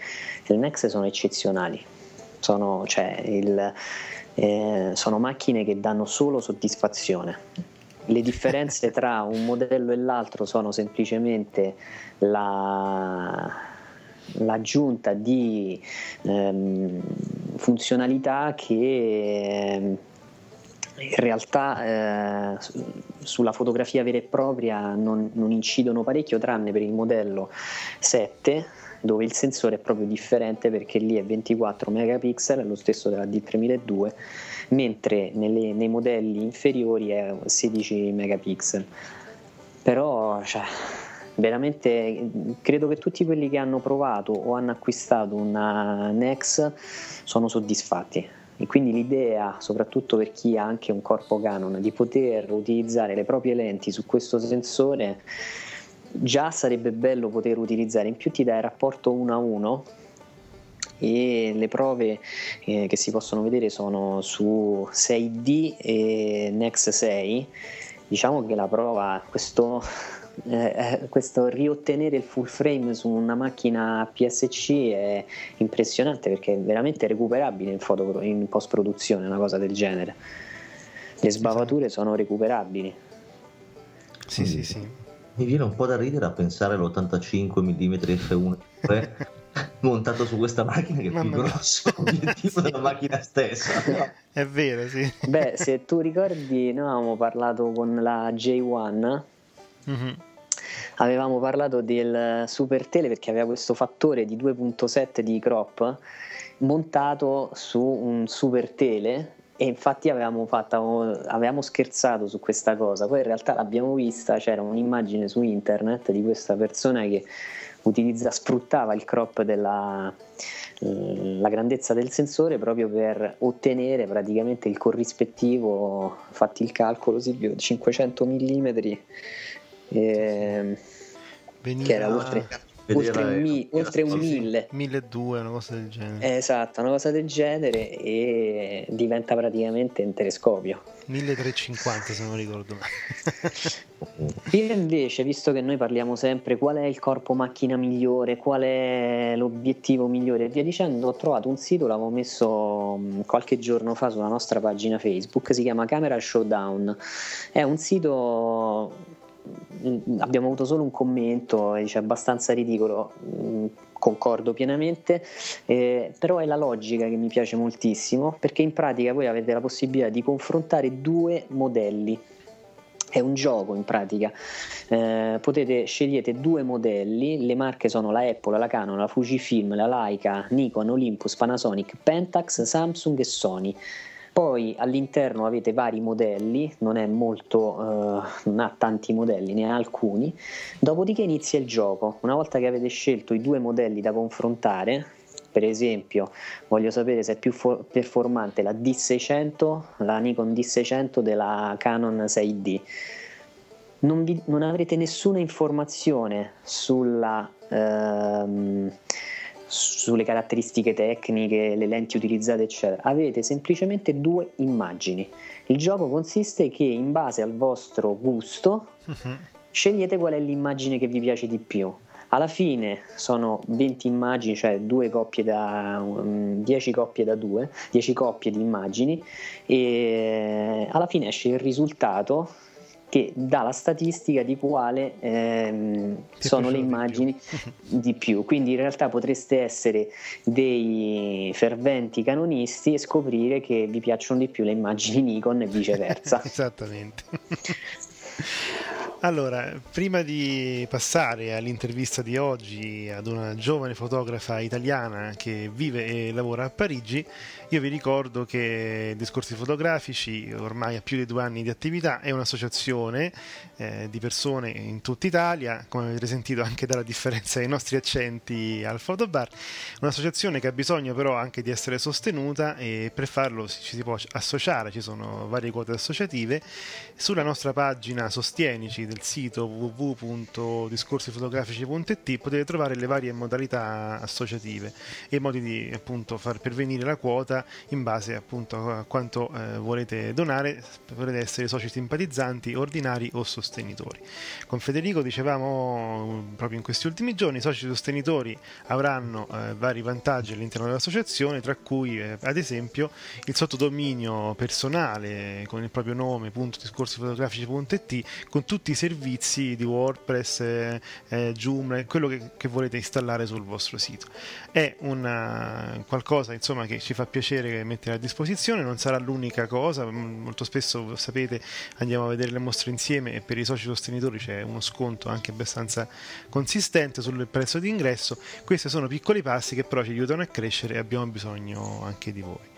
le Nex sono eccezionali, sono, cioè, il, eh, sono macchine che danno solo soddisfazione le differenze tra un modello e l'altro sono semplicemente la, l'aggiunta di ehm, funzionalità che ehm, in realtà eh, sulla fotografia vera e propria non, non, incidono parecchio tranne per il modello 7 dove il sensore è proprio differente perché lì è 24 megapixel, lo stesso della D3002 mentre nelle, nei modelli inferiori è 16 megapixel. Però, cioè, veramente credo che tutti quelli che hanno provato o hanno acquistato una Nex sono soddisfatti e quindi l'idea, soprattutto per chi ha anche un corpo Canon, di poter utilizzare le proprie lenti su questo sensore già sarebbe bello poter utilizzare, in più ti dà il rapporto 1 a 1 e le prove eh, che si possono vedere sono su 6D e Nex 6 diciamo che la prova questo, eh, eh, questo riottenere il full frame su una macchina PSC è impressionante perché è veramente recuperabile in, foto, in post produzione una cosa del genere. Le sbavature sono recuperabili. Sì sì sì. Mi viene un po' da ridere a pensare all'85 mm f1 montato su questa macchina che è Mamma più grosso l'obiettivo della macchina stessa. È vero, sì. Beh, se tu ricordi, noi avevamo parlato con la J1. Mm-hmm. Avevamo parlato del Super Tele perché aveva questo fattore di 2.7 di crop montato su un Super Tele e infatti avevamo, fatto, avevamo scherzato su questa cosa, poi in realtà l'abbiamo vista, c'era un'immagine su internet di questa persona che utilizza, sfruttava il crop della eh, la grandezza del sensore proprio per ottenere praticamente il corrispettivo, fatti il calcolo Silvio, 500 mm eh, che era oltre oltre un, mi, oltre un mille. 1200 una cosa del genere. Esatto una cosa del genere e diventa praticamente un telescopio. 1350 se non ricordo male. Io invece visto che noi parliamo sempre qual è il corpo macchina migliore qual è l'obiettivo migliore e via dicendo ho trovato un sito l'avevo messo mm, qualche giorno fa sulla nostra pagina facebook si chiama Camera Showdown. È un sito abbiamo avuto solo un commento, dice abbastanza ridicolo, mm, concordo pienamente, eh, però è la logica che mi piace moltissimo perché in pratica voi avete la possibilità di confrontare due modelli. È un gioco in pratica, eh, potete scegliete due modelli, le marche sono la Apple, la Canon, la Fujifilm, la Leica, Nikon, Olympus, Panasonic, Pentax, Samsung e Sony poi all'interno avete vari modelli, non è molto, eh, non ha tanti modelli, ne ha alcuni. Dopodiché inizia il gioco. Una volta che avete scelto i due modelli da confrontare, per esempio voglio sapere se è più for- performante la D600, la Nikon D600 della Canon 6D. Non, vi, non avrete nessuna informazione sulla... Ehm, sulle caratteristiche tecniche, le lenti utilizzate, eccetera. Avete semplicemente due immagini. Il gioco consiste che in base al vostro gusto uh-huh. scegliete qual è l'immagine che vi piace di più. Alla fine sono 20 immagini, cioè due coppie da, um, 10 coppie da 2, 10 coppie di immagini e alla fine esce il risultato che dà la statistica di quale ehm, sono le immagini di più. di più. Quindi in realtà potreste essere dei ferventi canonisti e scoprire che vi piacciono di più le immagini Nikon e viceversa. Esattamente. Allora, prima di passare all'intervista di oggi ad una giovane fotografa italiana che vive e lavora a Parigi, io vi ricordo che Discorsi Fotografici ormai ha più di due anni di attività, è un'associazione eh, di persone in tutta Italia, come avete sentito anche dalla differenza dei nostri accenti al fotobar, un'associazione che ha bisogno però anche di essere sostenuta e per farlo ci si può associare, ci sono varie quote associative. Sulla nostra pagina Sostienici del sito www.discorsifotografici.it potete trovare le varie modalità associative e modi di appunto far pervenire la quota in base appunto a quanto eh, volete donare, potete essere soci simpatizzanti, ordinari o sostenitori. Con Federico dicevamo proprio in questi ultimi giorni, i soci sostenitori avranno eh, vari vantaggi all'interno dell'associazione, tra cui eh, ad esempio il sottodominio personale con il proprio nome, punto discorsifotografici.it, con tutti i servizi di WordPress, eh, eh, Joomla, quello che, che, volete installare sul vostro sito. È una, qualcosa insomma, che ci fa piacere mettere a disposizione, non sarà l'unica cosa, molto spesso sapete andiamo a vedere le mostre insieme e per i soci sostenitori c'è uno sconto anche abbastanza consistente sul prezzo di ingresso. Questi sono piccoli passi che però ci aiutano a crescere e abbiamo bisogno anche di voi.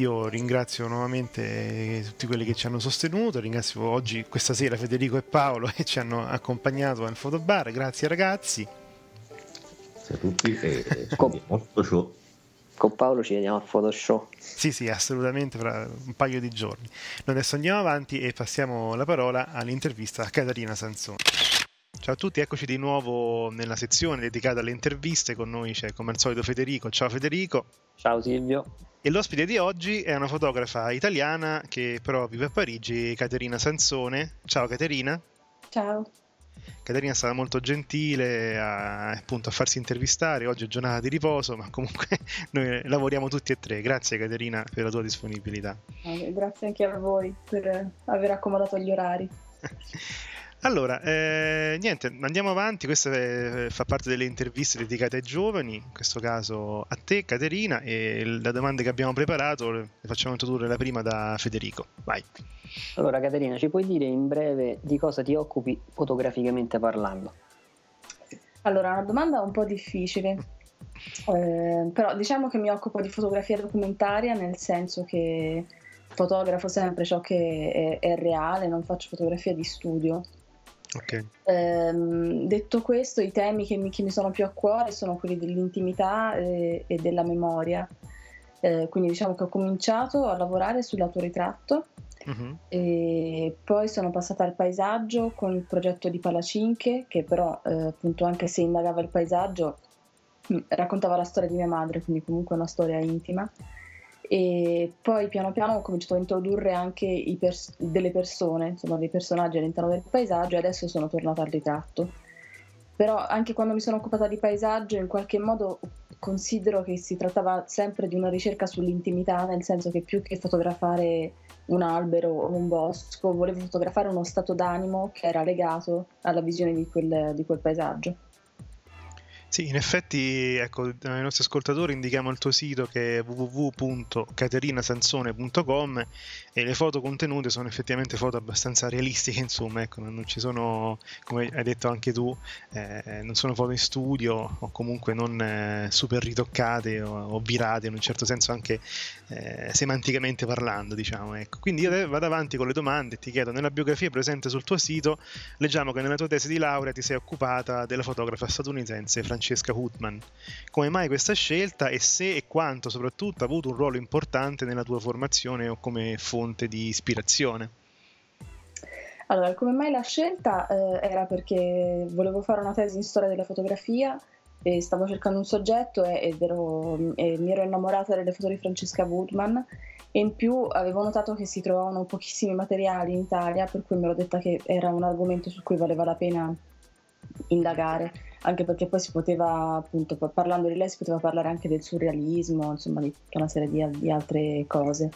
Io ringrazio nuovamente tutti quelli che ci hanno sostenuto, ringrazio oggi, questa sera, Federico e Paolo che ci hanno accompagnato al fotobar. Grazie ragazzi. Grazie a tutti e con, show. con Paolo ci vediamo al Photoshop. Sì, sì, assolutamente fra un paio di giorni. Noi adesso andiamo avanti e passiamo la parola all'intervista a Caterina Sansoni. Ciao a tutti, eccoci di nuovo nella sezione dedicata alle interviste. Con noi c'è come al solito Federico. Ciao Federico. Ciao Silvio. E l'ospite di oggi è una fotografa italiana che però vive a Parigi, Caterina Sansone. Ciao Caterina. Ciao. Caterina è stata molto gentile a, appunto, a farsi intervistare, oggi è giornata di riposo, ma comunque noi lavoriamo tutti e tre. Grazie Caterina per la tua disponibilità. Grazie anche a voi per aver accomodato gli orari. Allora, eh, niente, andiamo avanti, questa è, fa parte delle interviste dedicate ai giovani, in questo caso a te Caterina, e le domande che abbiamo preparato le facciamo introdurre la prima da Federico. Vai. Allora Caterina, ci puoi dire in breve di cosa ti occupi fotograficamente parlando? Allora, una domanda un po' difficile, eh, però diciamo che mi occupo di fotografia documentaria nel senso che fotografo sempre ciò che è, è reale, non faccio fotografia di studio. Okay. Ehm, detto questo, i temi che mi, che mi, sono più a cuore sono quelli dell'intimità e, e della memoria. Eh, quindi diciamo che ho cominciato a lavorare sull'autoritratto uh-huh. e poi sono passata al paesaggio con il progetto di Palacinche, che però eh, appunto anche se indagava il paesaggio raccontava la storia di mia madre, quindi comunque una storia intima e poi piano piano ho cominciato a introdurre anche pers- delle persone, insomma dei personaggi all'interno del paesaggio e adesso sono tornata al ritratto. Però anche quando mi sono occupata di paesaggio in qualche modo considero che si trattava sempre di una ricerca sull'intimità, nel senso che più che fotografare un albero o un bosco, volevo fotografare uno stato d'animo che era legato alla visione di quel, di quel paesaggio. Sì, in effetti, ecco, ai nostri ascoltatori indichiamo il tuo sito che è www.caterinasansone.com e le foto contenute sono effettivamente foto abbastanza realistiche, insomma, ecco, non ci sono, come hai detto anche tu, eh, non sono foto in studio o comunque non eh, super ritoccate o, o, virate in un certo senso anche eh, semanticamente parlando, diciamo, ecco. Quindi io vado avanti con le domande e ti chiedo, nella biografia presente sul tuo sito, leggiamo che nella tua tesi di laurea ti sei occupata della fotografa statunitense Francesca Francesca Hutman. Come mai questa scelta e se e quanto soprattutto ha avuto un ruolo importante nella tua formazione o come fonte di ispirazione? Allora, come mai la scelta eh, era perché volevo fare una tesi in storia della fotografia e stavo cercando un soggetto e, ed ero, e mi ero innamorata delle foto di Francesca Woodman e in più avevo notato che si trovavano pochissimi materiali in Italia per cui mi ero detta che era un argomento su cui valeva la pena indagare anche perché poi si poteva, appunto, parlando di lei, si poteva parlare anche del surrealismo, insomma, di tutta una serie di, di altre cose.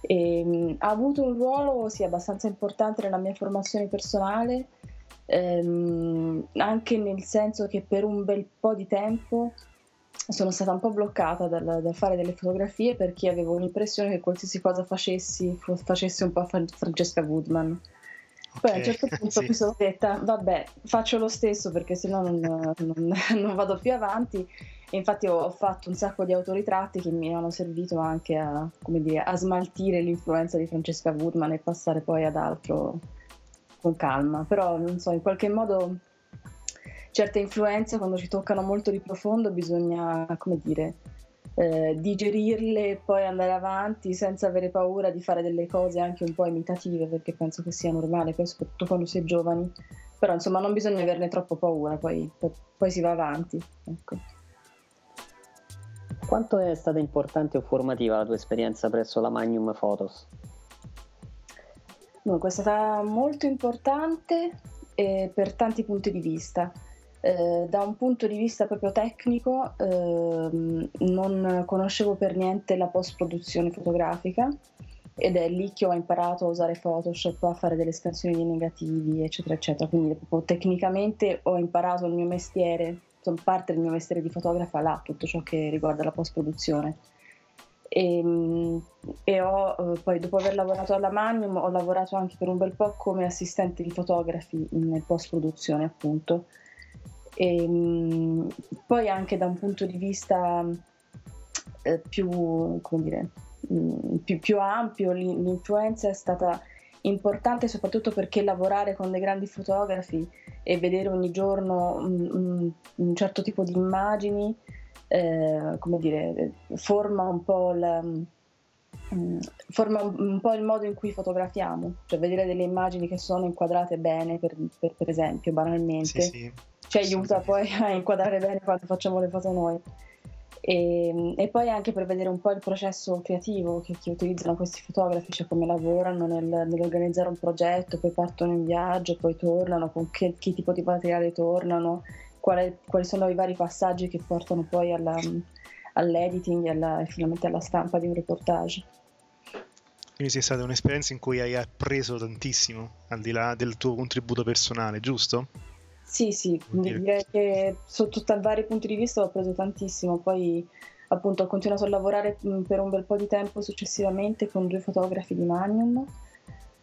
E, um, ha avuto un ruolo sì, abbastanza importante nella mia formazione personale, ehm, anche nel senso che per un bel po' di tempo sono stata un po' bloccata dal, dal, fare delle fotografie perché avevo l'impressione che qualsiasi cosa facessi facesse un po' Francesca Woodman Poi a un certo punto sì. mi sono detta, vabbè, faccio lo stesso perché sennò non, non, non vado più avanti. E infatti ho fatto un sacco di autoritratti che mi hanno servito anche a, dire, a smaltire l'influenza di Francesca Woodman e passare poi ad altro con calma. Però, non so, in qualche modo certe influenze quando ci toccano molto di profondo bisogna, come dire, eh, digerirle e poi andare avanti senza avere paura di fare delle cose anche un po' imitative perché penso che sia normale, poi soprattutto quando si è giovani, però insomma non bisogna averne troppo paura, poi, poi, si va avanti. Ecco. Quanto è stata importante o formativa la tua esperienza presso la Magnum Photos? Dunque, è stata molto importante eh, per tanti punti di vista. Eh, da un punto di vista proprio tecnico eh, non conoscevo per niente la post-produzione fotografica ed è lì che ho imparato a usare Photoshop, a fare delle scansioni di negativi, eccetera, eccetera. Quindi proprio tecnicamente ho imparato il mio mestiere, insomma, parte del mio mestiere di fotografa là, tutto ciò che riguarda la post-produzione. E, ehm, e ho, eh, poi dopo aver lavorato alla Magnum ho lavorato anche per un bel po' come assistente di fotografi nel post-produzione appunto e, ehm, poi anche da un punto di vista eh, più, dire, mm, più, più, ampio, l'influenza è stata importante soprattutto perché lavorare con dei grandi fotografi e vedere ogni giorno un, un certo tipo di immagini eh, come dire, forma un po' la, forma un po' il modo in cui fotografiamo, cioè vedere delle immagini che sono inquadrate bene, per, per, per esempio, banalmente, sì, sì. Ci aiuta poi a inquadrare bene quando facciamo le foto noi. E, e, poi anche per vedere un po' il processo creativo che, che utilizzano questi fotografi, cioè come lavorano nel, nell'organizzare un progetto, poi partono in viaggio, poi tornano, con che, che tipo di materiale tornano, quale, quali sono i vari passaggi che portano poi alla, all'editing e, alla, e finalmente alla stampa di un reportage. Quindi sia stata un'esperienza in cui hai appreso tantissimo, al di là del tuo contributo personale, giusto? Sì, sì, direi che sotto vari punti di vista ho preso tantissimo, poi appunto ho continuato a lavorare per un bel po' di tempo successivamente con due fotografi di Magnum,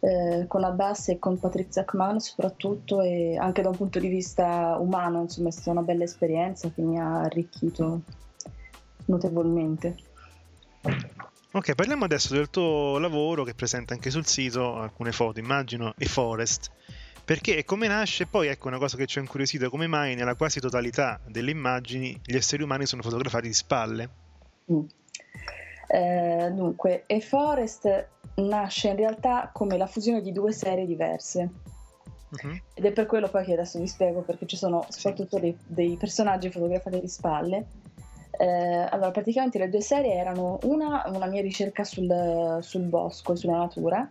eh, con Abbas e con Patrizia Kman soprattutto e anche da un punto di vista umano, insomma è stata una bella esperienza che mi ha arricchito notevolmente. Ok, parliamo adesso del tuo lavoro che presenta anche sul sito alcune foto, immagino, e Forest. Perché come nasce? Poi ecco una cosa che ci ha incuriosito, come mai nella quasi totalità delle immagini gli esseri umani sono fotografati di spalle? Mm. Eh, dunque, E Forest nasce in realtà come la fusione di due serie diverse. Uh-huh. Ed è per quello poi che adesso vi spiego perché ci sono soprattutto sì. dei, dei, personaggi fotografati di spalle. Eh, allora, praticamente le due serie erano una, una mia ricerca sul, sul bosco e sulla natura,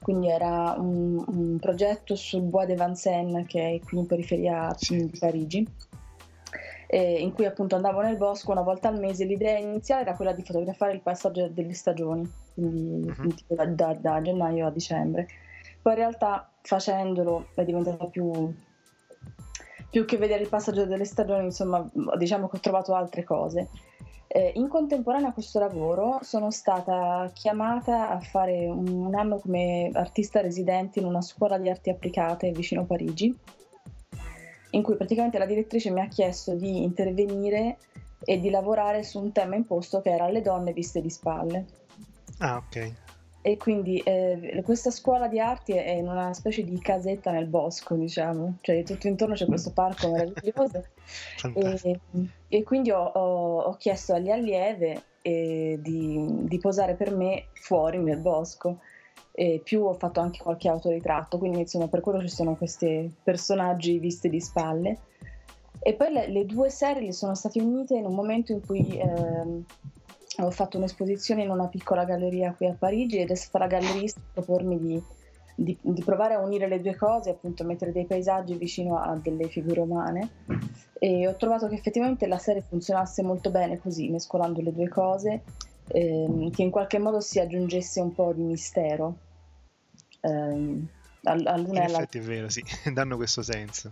quindi era un, un, progetto sul Bois de Vincennes che è qui in periferia di Parigi eh, in cui appunto andavo nel bosco una volta al mese. L'idea iniziale era quella di fotografare il passaggio delle stagioni quindi uh-huh. da, da, da, gennaio a dicembre. Poi in realtà facendolo è diventato più più che vedere il passaggio delle stagioni insomma diciamo che ho trovato altre cose eh, in contemporanea a questo lavoro sono stata chiamata a fare un anno come artista residente in una scuola di arti applicate vicino Parigi, in cui praticamente la direttrice mi ha chiesto di intervenire e di lavorare su un tema imposto che era le donne viste di spalle. Ah, ok e quindi eh, questa scuola di arti è in una specie di casetta nel bosco, diciamo, cioè tutto intorno c'è questo parco meraviglioso. E, e, quindi ho, ho, ho, chiesto agli allieve eh, di, di, posare per me fuori nel bosco. E più ho fatto anche qualche autoritratto, quindi insomma per quello ci sono questi personaggi visti di spalle. E poi le, le due serie sono state unite in un momento in cui eh, ho fatto un'esposizione in una piccola galleria qui a Parigi ed è stata la gallerista a propormi di, di, di, provare a unire le due cose, appunto mettere dei paesaggi vicino a delle figure umane e ho trovato che effettivamente la serie funzionasse molto bene così, mescolando le due cose, ehm, che in qualche modo si aggiungesse un po' di mistero. Ehm, in effetti è vero, sì, danno questo senso.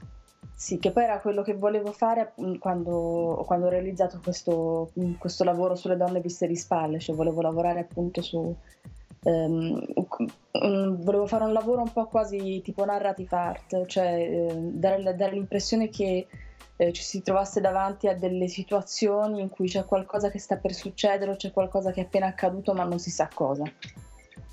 Sì, che poi era quello che volevo fare quando, quando ho realizzato questo, questo, lavoro sulle donne viste di spalle, cioè volevo lavorare appunto su, ehm, um, volevo fare un lavoro un po' quasi tipo narrative art, cioè eh, dare, dare, l'impressione che eh, ci si trovasse davanti a delle situazioni in cui c'è qualcosa che sta per succedere o c'è qualcosa che è appena accaduto ma non si sa cosa.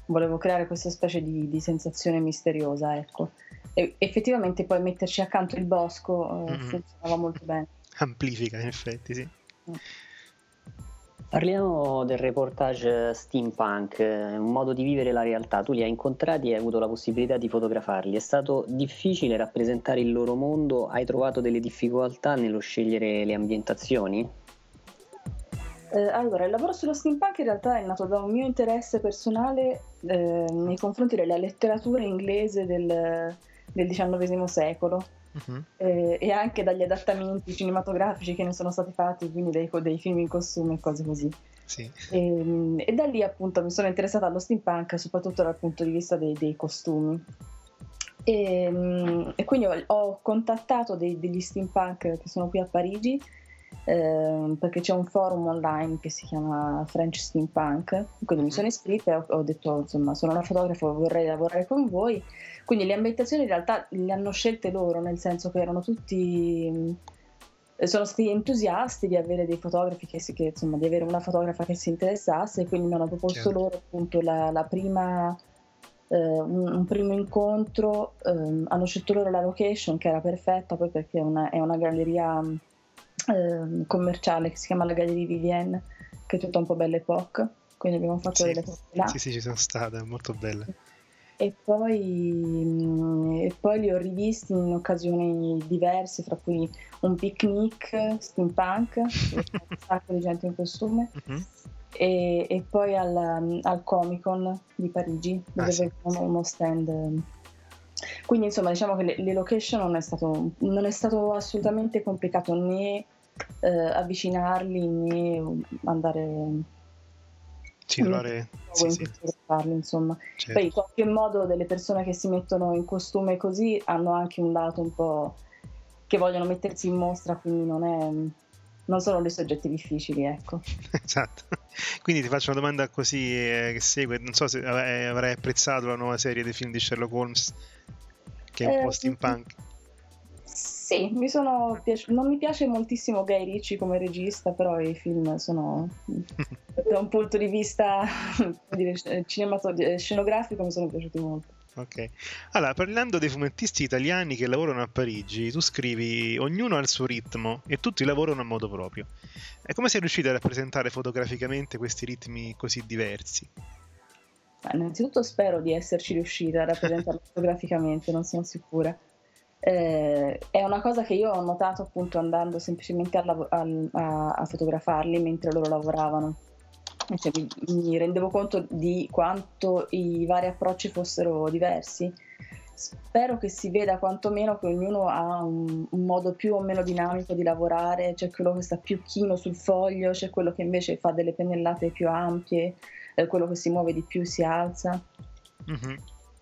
Volevo creare questa specie di, di sensazione misteriosa, ecco. E effettivamente poi metterci accanto il bosco eh, mm-hmm. funzionava molto bene. Amplifica in effetti, sì. Mm. Parliamo del reportage steampunk, un modo di vivere la realtà. Tu li hai incontrati e hai avuto la possibilità di fotografarli. È stato difficile rappresentare il loro mondo? Hai trovato delle difficoltà nello scegliere le ambientazioni? Eh, allora, il lavoro sullo steampunk in realtà è nato da un mio interesse personale eh, nei confronti della letteratura inglese del, del XIX secolo uh-huh. eh, e anche dagli adattamenti cinematografici che ne sono stati fatti, quindi dei, dei film in costume e cose così. Sì. E, ehm, e, da lì appunto mi sono interessata allo steampunk, soprattutto dal punto di vista dei, dei costumi. E, ehm, e, quindi ho, ho contattato dei, degli steampunk che sono qui a Parigi eh, perché c'è un forum online che si chiama French Steampunk, quindi mi sono iscritta e ho, ho detto insomma sono una fotografa, vorrei lavorare con voi quindi le ambientazioni in realtà le hanno scelte loro, nel senso che erano tutti sono stati entusiasti di avere dei fotografi che, si, che insomma di avere una fotografa che si interessasse e quindi mi hanno proposto certo. loro appunto la, la prima eh, un, un, primo incontro eh, hanno scelto loro la location che era perfetta poi perché è una, è una galleria eh, commerciale che si chiama la Galleria Vivienne che è tutta un po' belle epoque quindi abbiamo fatto sì, delle cose là sì sì ci sono state molto belle e poi, mm, e poi li ho rivisti in occasioni diverse, fra cui un picnic steampunk, un sacco di gente in costume, uh-huh. e, e, poi al, al, Comic Con di Parigi, dove ah, sì. uno stand. Quindi insomma diciamo che le, le location non è, stato, non è stato assolutamente complicato né eh, avvicinarli né andare trovare... Sì, sì. Farli, insomma. Certo. Poi in qualche modo delle persone che si mettono in costume così hanno anche un lato un po' che vogliono mettersi in mostra, quindi non è non sono dei soggetti difficili, ecco. Esatto. Quindi ti faccio una domanda così eh, che segue, non so se avrai apprezzato la nuova serie dei film di Sherlock Holmes che è un eh, po' steampunk. Sì, mi sono piaci- non mi piace moltissimo Guy Ricci come regista, però i film sono da un punto di vista dire, cinematografico, scenografico mi sono piaciuti molto. Ok, allora parlando dei fumettisti italiani che lavorano a Parigi, tu scrivi ognuno ha il suo ritmo e tutti lavorano a modo proprio. E come sei riuscito a rappresentare fotograficamente questi ritmi così diversi? Innanzitutto spero di esserci riuscita a rappresentarlo fotograficamente, non sono sicura. Eh, è una cosa che io ho notato appunto andando semplicemente a, lav- a, a fotografarli mentre loro lavoravano. Cioè, mi, mi, rendevo conto di quanto i vari approcci fossero diversi. Spero che si veda quantomeno che ognuno ha un, un modo più o meno dinamico di lavorare, c'è quello che sta più chino sul foglio, c'è quello che invece fa delle pennellate più ampie, eh, quello che si muove di più si alza. Mm-hmm.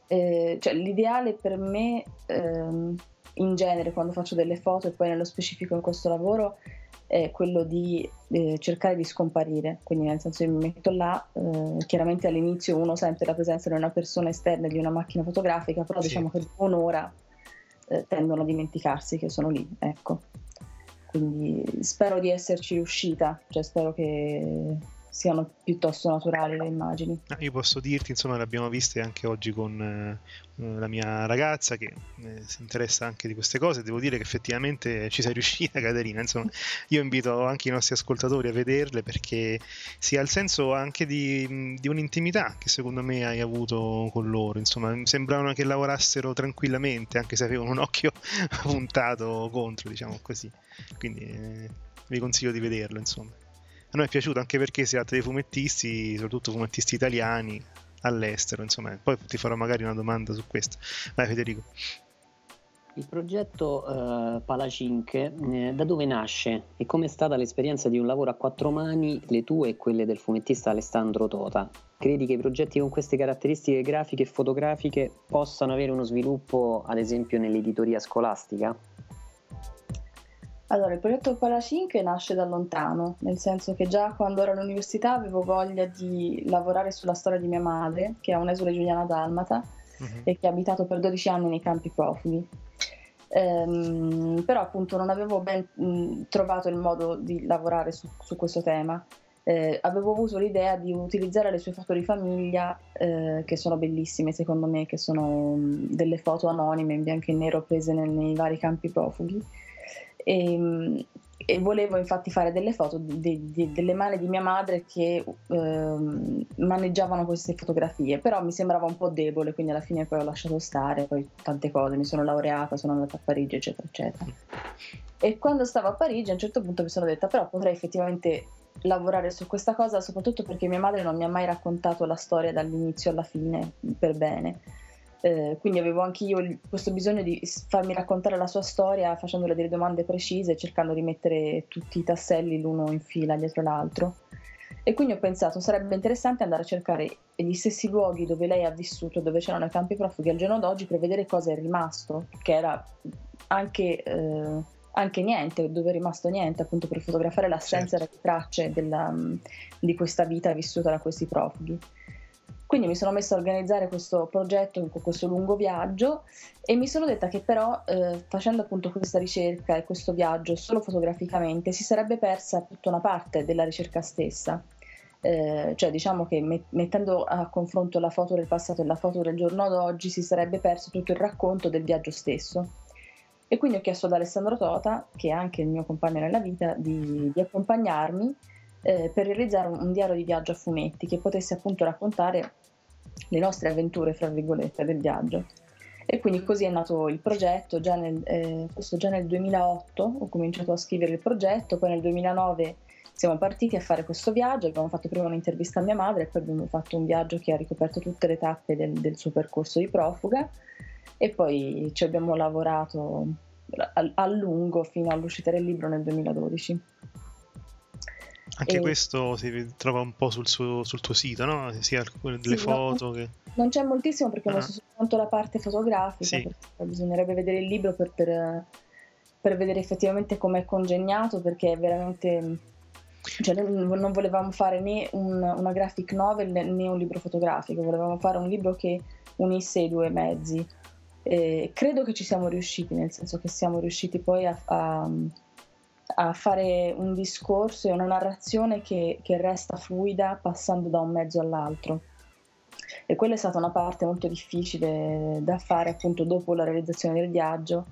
Eh, cioè, l'ideale per me ehm, in genere quando faccio delle foto e poi nello specifico in questo lavoro è quello di eh, cercare di scomparire, quindi nel senso che mi metto là, eh, chiaramente all'inizio uno sente la presenza di una persona esterna di una macchina fotografica, però sì. diciamo che dopo un'ora eh, tendono a dimenticarsi che sono lì, ecco. Quindi spero di esserci riuscita, cioè spero che siano piuttosto naturali le immagini. Ah, io posso dirti, insomma, le abbiamo viste anche oggi con eh, la mia ragazza che eh, si interessa anche di queste cose. Devo dire che effettivamente ci sei riuscita, Caterina. Insomma, io invito anche i nostri ascoltatori a vederle perché si ha il senso anche di, di un'intimità che secondo me hai avuto con loro. Insomma, sembravano che lavorassero tranquillamente, anche se avevano un occhio puntato contro, diciamo così. Quindi eh, vi consiglio di vederlo, insomma a noi è piaciuto anche perché si tratta di fumettisti, soprattutto fumettisti italiani all'estero, insomma, poi ti farò magari una domanda su questo. Vai Federico. Il progetto uh, Palacinque eh, da dove nasce e come è stata l'esperienza di un lavoro a quattro mani, le tue e quelle del fumettista Alessandro Tota? Credi che i progetti con queste caratteristiche grafiche e fotografiche possano avere uno sviluppo, ad esempio, nell'editoria scolastica? Allora, il progetto Paracinque nasce da lontano, nel senso che già quando ero all'università avevo voglia di lavorare sulla storia di mia madre, che è un'esule giuliana dalmata Mhm. e che ha abitato per 12 anni nei campi profughi. Ehm, però appunto non avevo ben mh, trovato il modo di lavorare su, su questo tema. Eh, avevo avuto l'idea di utilizzare le sue foto di famiglia, eh, che sono bellissime secondo me, che sono mh, delle foto anonime in bianco e nero prese nel- nei vari campi profughi. E, mh, e volevo infatti fare delle foto di- di- delle mani di mia madre che ehm, maneggiavano queste fotografie, però mi sembrava un po' debole, quindi alla fine poi ho lasciato stare, poi tante cose, mi sono laureata, sono andata a Parigi, eccetera, eccetera. E quando stavo a Parigi a un certo punto mi sono detta, però potrei effettivamente lavorare su questa cosa, soprattutto perché mia madre non mi ha mai raccontato la storia dall'inizio alla fine per bene. Eh, quindi avevo anche io questo bisogno di farmi raccontare la sua storia facendole delle domande precise, cercando di mettere tutti i tasselli l'uno in fila dietro l'altro. E quindi ho pensato sarebbe interessante andare a cercare gli stessi luoghi dove lei ha vissuto, dove c'erano i campi profughi al giorno d'oggi, per vedere cosa è rimasto, che era anche, eh, anche niente, dove è rimasto niente, appunto per fotografare l'assenza e le tracce della- di questa vita vissuta da questi profughi. Quindi mi sono messa a organizzare questo progetto, questo lungo viaggio e mi sono detta che però eh, facendo appunto questa ricerca e questo viaggio solo fotograficamente si sarebbe persa tutta una parte della ricerca stessa. Eh, cioè diciamo che met- mettendo a confronto la foto del passato e la foto del giorno d'oggi si sarebbe perso tutto il racconto del viaggio stesso. E quindi ho chiesto ad Alessandro Tota, che è anche il mio compagno nella vita, di, di accompagnarmi eh, per realizzare un, diario di viaggio a fumetti che potesse appunto raccontare le nostre avventure, fra virgolette, del viaggio. E quindi così è nato il progetto, già nel, eh, questo già nel 2008 ho cominciato a scrivere il progetto, poi nel 2009 siamo partiti a fare questo viaggio, abbiamo fatto prima un'intervista a mia madre e poi abbiamo fatto un viaggio che ha ricoperto tutte le tappe del, del suo percorso di profuga e poi ci abbiamo lavorato a, a lungo fino all'uscita del libro nel 2012. Anche E- questo si trova un po' sul, suo- sul tuo sito, no? Sia alcune delle Sì, no, foto che... Non c'è moltissimo perché ho Ah. messo soltanto la parte fotografica, Sì. perché bisognerebbe vedere il libro per, per- per vedere effettivamente com'è congegnato, perché è veramente... Cioè, noi non volevamo fare né un- una graphic novel né un libro fotografico, volevamo fare un libro che unisse i due mezzi. E credo che ci siamo riusciti, nel senso che siamo riusciti poi a, a- a fare un discorso e una narrazione che, che resta fluida passando da un mezzo all'altro. E quella è stata una parte molto difficile da fare appunto dopo la realizzazione del viaggio,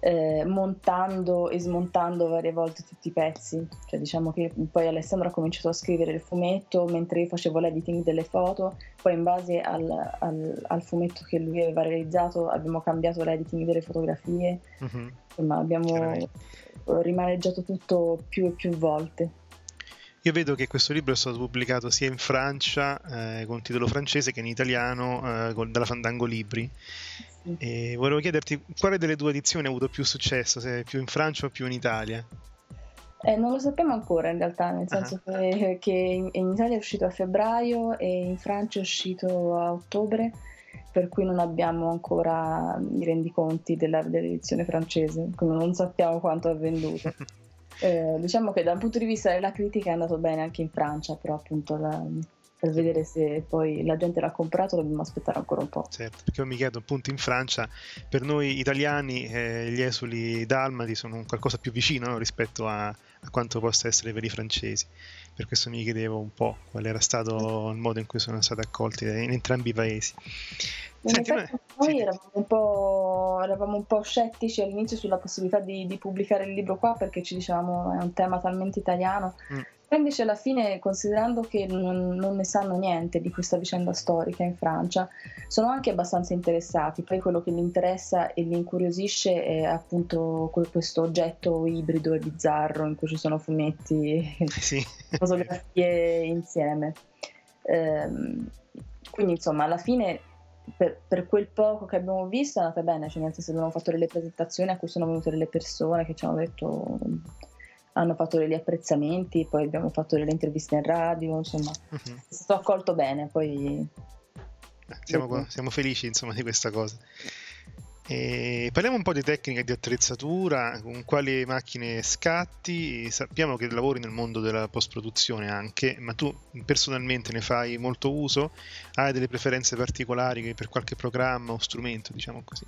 eh, montando e smontando varie volte tutti i pezzi. Cioè, diciamo che poi Alessandro ha cominciato a scrivere il fumetto mentre io facevo l'editing delle foto, poi in base al, al- al fumetto che lui aveva realizzato abbiamo cambiato l'editing delle fotografie, Mhm. insomma abbiamo Chiaramente. Rimaneggiato tutto più e più volte. Io vedo che questo libro è stato pubblicato sia in Francia eh, con titolo francese che in italiano eh, con- dalla Fandango Libri. E volevo chiederti quale delle due edizioni ha avuto più successo, se più in Francia o più in Italia? Eh, non lo sappiamo ancora in realtà, nel senso che, che in, in Italia è uscito a febbraio e in Francia è uscito a ottobre, per cui non abbiamo ancora i rendiconti della, dell'edizione francese, quindi non sappiamo quanto è venduto. Eh, diciamo che dal punto di vista della critica è andato bene anche in Francia, però appunto la- per vedere se poi la gente l'ha comprato dobbiamo aspettare ancora un po'. Certo, perché io mi chiedo appunto in Francia, per noi italiani eh, gli esuli dalmati sono un qualcosa più vicino no, rispetto a, a quanto possa essere per i francesi. Per questo mi chiedevo un po' qual era stato il modo in cui sono stati accolti in entrambi i paesi. In Senti, effetti noi eravamo un, po', eravamo un po' scettici all'inizio sulla possibilità di, di pubblicare il libro qua perché ci dicevamo è un tema talmente italiano. Mm. Poi invece alla fine, considerando che non, non ne sanno niente di questa vicenda storica in Francia, sono anche abbastanza interessati. Poi quello che li interessa e li incuriosisce è appunto que- questo oggetto ibrido e bizzarro in cui ci sono fumetti e Sì. fotografie insieme. Ehm, quindi insomma alla fine per, per quel poco che abbiamo visto è andata bene, cioè nel senso abbiamo fatto delle presentazioni a cui sono venute delle persone che ci hanno detto, hanno fatto degli apprezzamenti, poi abbiamo fatto delle interviste in radio, insomma Mhm. è stato accolto bene, poi Siamo, siamo felici insomma di questa cosa. E parliamo un po' di tecnica di attrezzatura, con quali macchine scatti. Sappiamo che lavori nel mondo della post-produzione anche, ma tu personalmente ne fai molto uso? Hai delle preferenze particolari per qualche programma o strumento, diciamo così?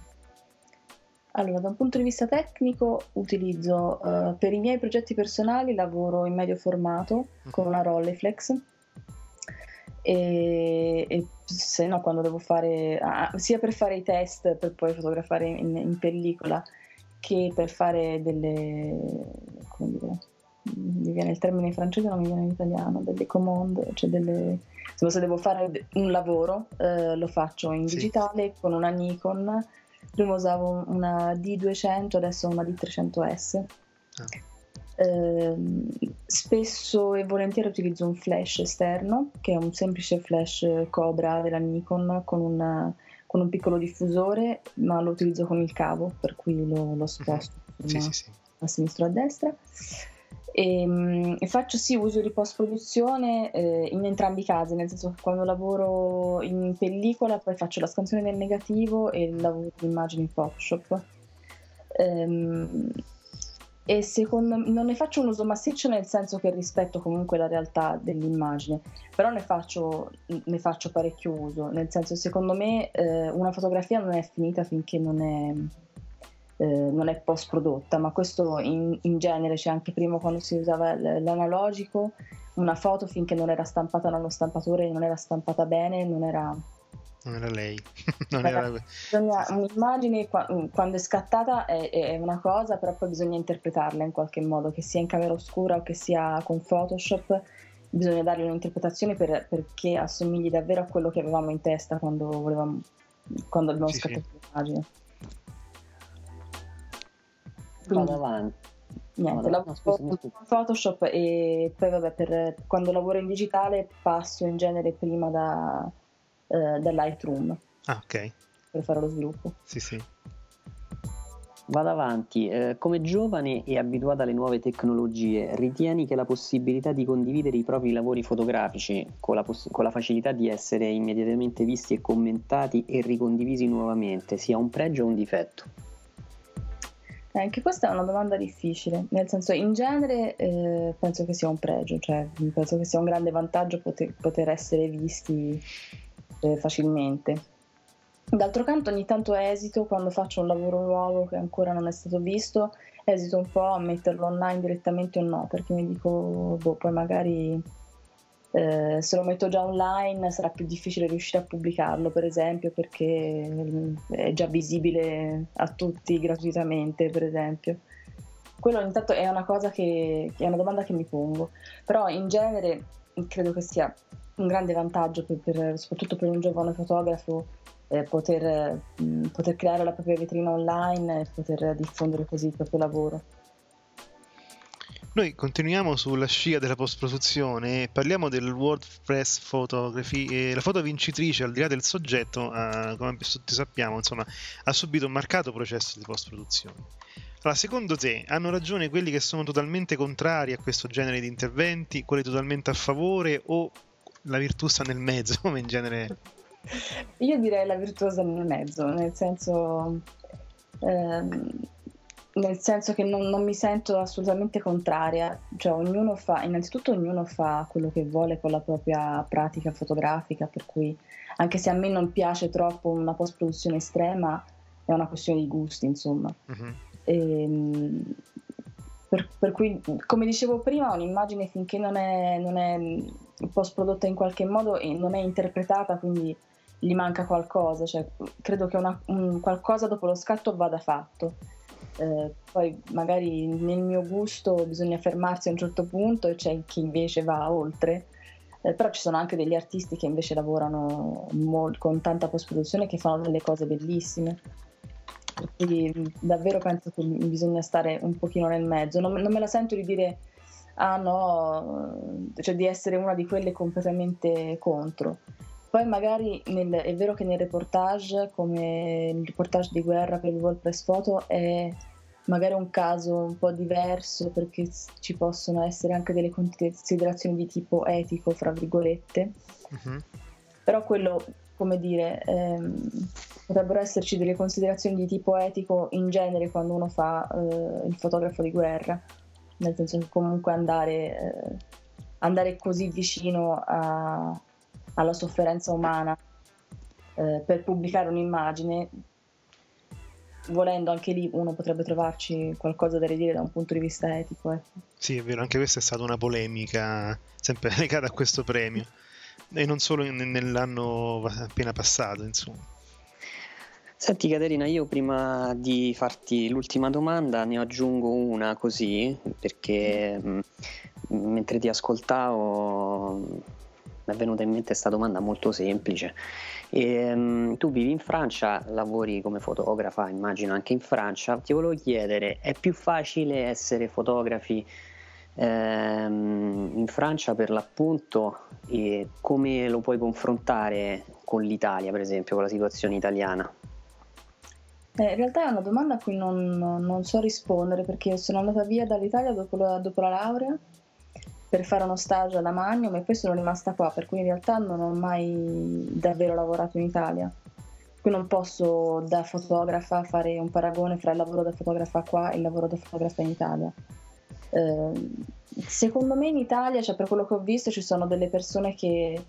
Allora, da un punto di vista tecnico utilizzo uh, per i miei progetti personali lavoro in medio formato con una Rolleiflex e, e se no quando devo fare ah, sia per fare i test per poi fotografare in, in pellicola che per fare delle come dire mi viene il termine in francese non mi viene in italiano delle commande cioè delle se devo fare un lavoro eh, lo faccio in sì. digitale con una Nikon prima usavo una D200 adesso una D300S ah. Eh, spesso e volentieri utilizzo un flash esterno, che è un semplice flash Cobra della Nikon con, una, con un piccolo diffusore, ma lo utilizzo con il cavo, per cui lo, lo sposto uh-huh. sì, sì, sì. a sinistra o a destra. E, ehm, e, faccio sì uso di post produzione eh, in entrambi i casi, nel senso che quando lavoro in pellicola poi faccio la scansione del negativo e lavoro l'immagine in Photoshop. Um, e secondo me non ne faccio un uso massiccio nel senso che rispetto comunque la realtà dell'immagine, però ne faccio, ne faccio parecchio uso, nel senso secondo me eh, una fotografia non è finita finché non è, eh, non è post prodotta, ma questo in, in, genere c'è anche prima quando si usava l'analogico, una foto finché non era stampata dallo stampatore, non era stampata bene, non era non era lei. non era... Bisogna, un'immagine quando è scattata è, è, una cosa, però poi bisogna interpretarla in qualche modo, che sia in camera oscura o che sia con Photoshop, bisogna dargli un'interpretazione per, perché assomigli davvero a quello che avevamo in testa quando, volevamo, quando abbiamo sì, scattato sì. l'immagine. Quindi, Vado avanti. Niente, no, lavoro con Photoshop e poi vabbè, per, quando lavoro in digitale passo in genere prima da eh, da Lightroom. Ah, ok. Per fare lo sviluppo. Sì, sì. Vado avanti. Eh, come giovane e abituata alle nuove tecnologie, ritieni che la possibilità di condividere i propri lavori fotografici con la, poss- con la, facilità di essere immediatamente visti e commentati e ricondivisi nuovamente sia un pregio o un difetto? Eh, anche questa è una domanda difficile, nel senso in genere eh, penso che sia un pregio, cioè penso che sia un grande vantaggio poter, poter essere visti eh, facilmente. D'altro canto ogni tanto esito quando faccio un lavoro nuovo che ancora non è stato visto, esito un po' a metterlo online direttamente o no, perché mi dico, boh, poi magari eh, se lo metto già online sarà più difficile riuscire a pubblicarlo, per esempio, perché è già visibile a tutti gratuitamente, per esempio. Quello ogni tanto è una cosa che, è una domanda che mi pongo, però in genere credo che sia un grande vantaggio per, per, soprattutto per un giovane fotografo eh, poter, mh, mm, poter, creare la propria vetrina online e poter diffondere così il proprio lavoro. Noi continuiamo sulla scia della post-produzione e parliamo del World Press Photography la foto vincitrice, al di là del soggetto, eh, come tutti sappiamo, insomma, ha subito un marcato processo di post-produzione. Allora, secondo te hanno ragione quelli che sono totalmente contrari a questo genere di interventi, quelli totalmente a favore o la virtù sta nel mezzo, come in genere. Io direi la virtù sta nel mezzo, nel senso, ehm, nel senso che non, non, mi sento assolutamente contraria, cioè ognuno fa, innanzitutto ognuno fa quello che vuole con la propria pratica fotografica, per cui anche se a me non piace troppo una post-produzione estrema, è una questione di gusti, insomma. Uh-huh. E, ehm, per, per, cui, come dicevo prima, un'immagine finché non è, non è post prodotta in qualche modo e non è interpretata, quindi gli manca qualcosa. Cioè, credo che una, un, qualcosa dopo lo scatto vada fatto. Eh, poi magari nel mio gusto bisogna fermarsi a un certo punto e c'è chi invece va oltre. Eh, però ci sono anche degli artisti che invece lavorano molt, con tanta post produzione che fanno delle cose bellissime. Quindi davvero penso che bisogna stare un pochino nel mezzo. Non, non me la sento di dire ah no, cioè di essere una di quelle completamente contro. Poi magari nel, è vero che nel reportage, come il reportage di guerra per il World Press Photo, è magari un caso un po' diverso perché ci possono essere anche delle considerazioni di tipo etico, fra virgolette. Uh-huh. Però quello, come dire, ehm, potrebbero esserci delle considerazioni di tipo etico in genere quando uno fa eh, il fotografo di guerra, nel senso che comunque andare, eh, andare così vicino a, alla sofferenza umana eh, per pubblicare un'immagine, volendo anche lì uno potrebbe trovarci qualcosa da ridire da un punto di vista etico. Ecco. Sì, è vero, anche questa è stata una polemica sempre legata a questo premio e non solo nell'anno appena passato, insomma. Senti Caterina, io prima di farti l'ultima domanda ne aggiungo una così, perché mh, mentre ti ascoltavo mi è venuta in mente questa domanda molto semplice. E, mh, tu vivi in Francia, lavori come fotografa, immagino anche in Francia. Ti volevo chiedere, è più facile essere fotografi ehm, in Francia per l'appunto e come lo puoi confrontare con l'Italia, per esempio, con la situazione italiana? Eh, in realtà è una domanda a cui non, non, so rispondere perché sono andata via dall'Italia dopo la, dopo la laurea per fare uno stage alla Magnum e poi sono rimasta qua, per cui in realtà non ho mai davvero lavorato in Italia. Qui non posso da fotografa fare un paragone fra il lavoro da fotografa qua e il lavoro da fotografa in Italia. Eh, secondo me in Italia, cioè per quello che ho visto, ci sono delle persone che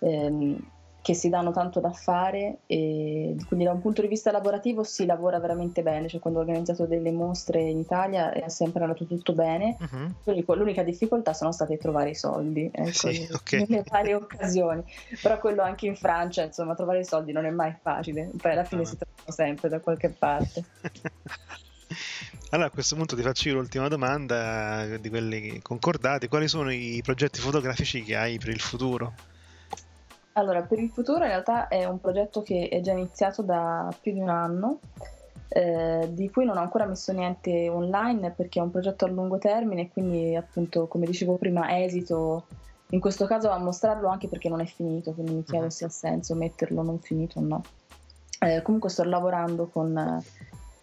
ehm, che si danno tanto da fare e quindi da un punto di vista lavorativo si lavora veramente bene, cioè quando ho organizzato delle mostre in Italia è sempre andato tutto bene, uh-huh. l'unica difficoltà sono state trovare i soldi ecco, sì, okay. nelle varie occasioni, però quello anche in Francia, insomma trovare i soldi non è mai facile, poi alla fine uh-huh. si trovano sempre da qualche parte. Allora a questo punto ti faccio io l'ultima domanda di quelli concordati, quali sono i progetti fotografici che hai per il futuro? Allora, per il futuro in realtà è un progetto che è già iniziato da più di un anno, eh, di cui non ho ancora messo niente online perché è un progetto a lungo termine quindi appunto, come dicevo prima, esito in questo caso a mostrarlo anche perché non è finito, quindi mi chiedo uh-huh. se ha senso metterlo non finito o no. Eh, comunque sto lavorando con,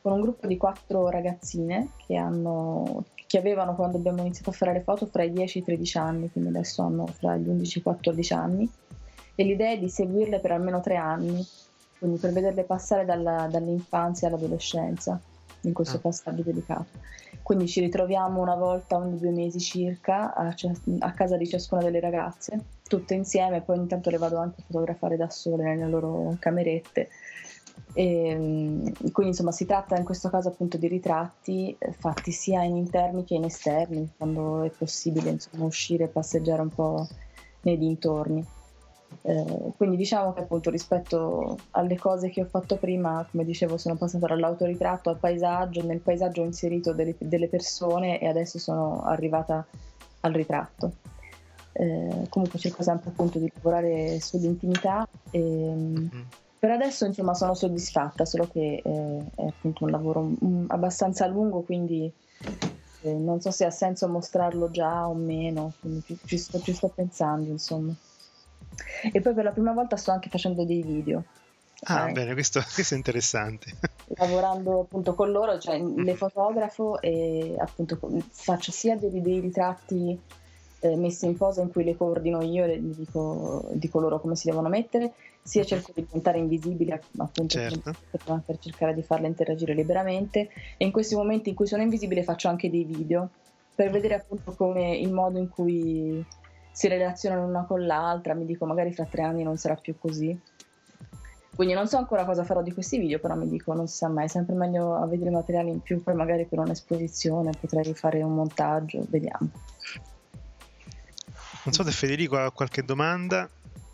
con, un gruppo di quattro ragazzine che, hanno, che avevano quando abbiamo iniziato a fare le foto fra i 10 e i 13 anni, quindi adesso hanno fra gli 11 e i 14 anni e l'idea è di seguirle per almeno tre anni, quindi per vederle passare dalla, dall'infanzia all'adolescenza in questo ah. passaggio delicato. Quindi ci ritroviamo una volta ogni due mesi circa a, a, casa di ciascuna delle ragazze, tutte insieme, poi ogni tanto le vado anche a fotografare da sole nelle loro camerette. E, ehm, quindi insomma si tratta in questo caso appunto di ritratti eh, fatti sia in interni che in esterni, quando è possibile insomma uscire e passeggiare un po' nei dintorni. Eh, quindi diciamo che appunto rispetto alle cose che ho fatto prima, come dicevo, sono passata dall'autoritratto al paesaggio, nel paesaggio ho inserito delle, delle persone e adesso sono arrivata al ritratto. Eh, comunque cerco sempre appunto di lavorare sull'intimità e, mm-hmm. per adesso insomma sono soddisfatta, solo che eh, è appunto un lavoro um, abbastanza lungo, quindi eh, non so se ha senso mostrarlo già o meno, quindi ci, ci, sto, ci sto pensando insomma. E poi per la prima volta sto anche facendo dei video. Ah, eh, bene, questo, questo, è interessante. Lavorando appunto con loro, cioè le fotografo e appunto faccio sia dei, dei ritratti eh, messi in posa in cui le coordino io e dico, dico, loro come si devono mettere, sia mhm. cerco di diventare invisibile appunto certo. per, per cercare di farle interagire liberamente e in questi momenti in cui sono invisibile faccio anche dei video per vedere appunto come il modo in cui si relazionano una con l'altra, mi dico magari fra tre anni non sarà più così. Quindi non so ancora cosa farò di questi video, però mi dico non si sa mai, è sempre meglio avere materiali in più, poi magari per un'esposizione potrei rifare un montaggio, vediamo. Non so se Federico ha qualche domanda.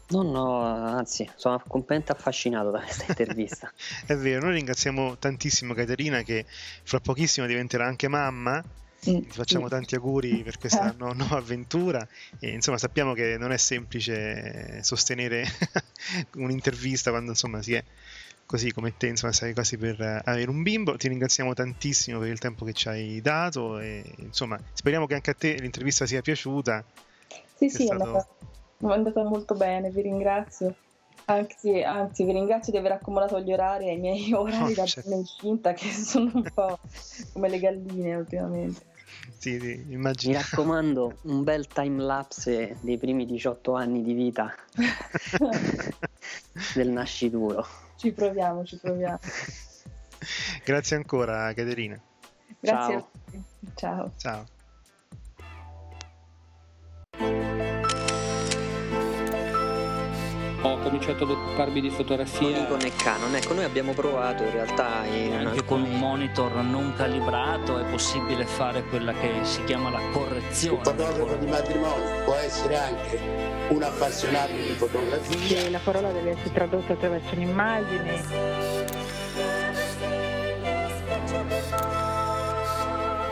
No, no, anzi, sono completamente affascinato da questa intervista. è vero, noi ringraziamo tantissimo Caterina che fra pochissimo diventerà anche mamma ti facciamo tanti auguri per questa nu- nuova avventura. E insomma sappiamo che non è semplice sostenere un'intervista quando insomma si è così come te insomma sei quasi per avere un bimbo. Ti ringraziamo tantissimo per il tempo che ci hai dato e insomma speriamo che anche a te l'intervista sia piaciuta. Sì sì stato... è, andata, è andata molto bene vi ringrazio. Anzi, anzi, vi ringrazio di aver accomodato gli orari ai miei orari oh, da certo. incinta che sono un po' come le galline ultimamente. Sì, sì, immagino. Mi raccomando, un bel time lapse dei primi 18 anni di vita. del nascituro. Ci proviamo, ci proviamo. Grazie ancora, Caterina. Grazie Ciao. a tutti. Ciao. Ciao. Cominciato ad occuparmi di fotografia. Nikon e Canon, ecco noi abbiamo provato in realtà in Anche con un alcuni- monitor non calibrato è possibile fare quella che si chiama la correzione. Un fotografo di matrimonio può essere anche un appassionato di fotografia. che la parola deve essere tradotta attraverso un'immagine.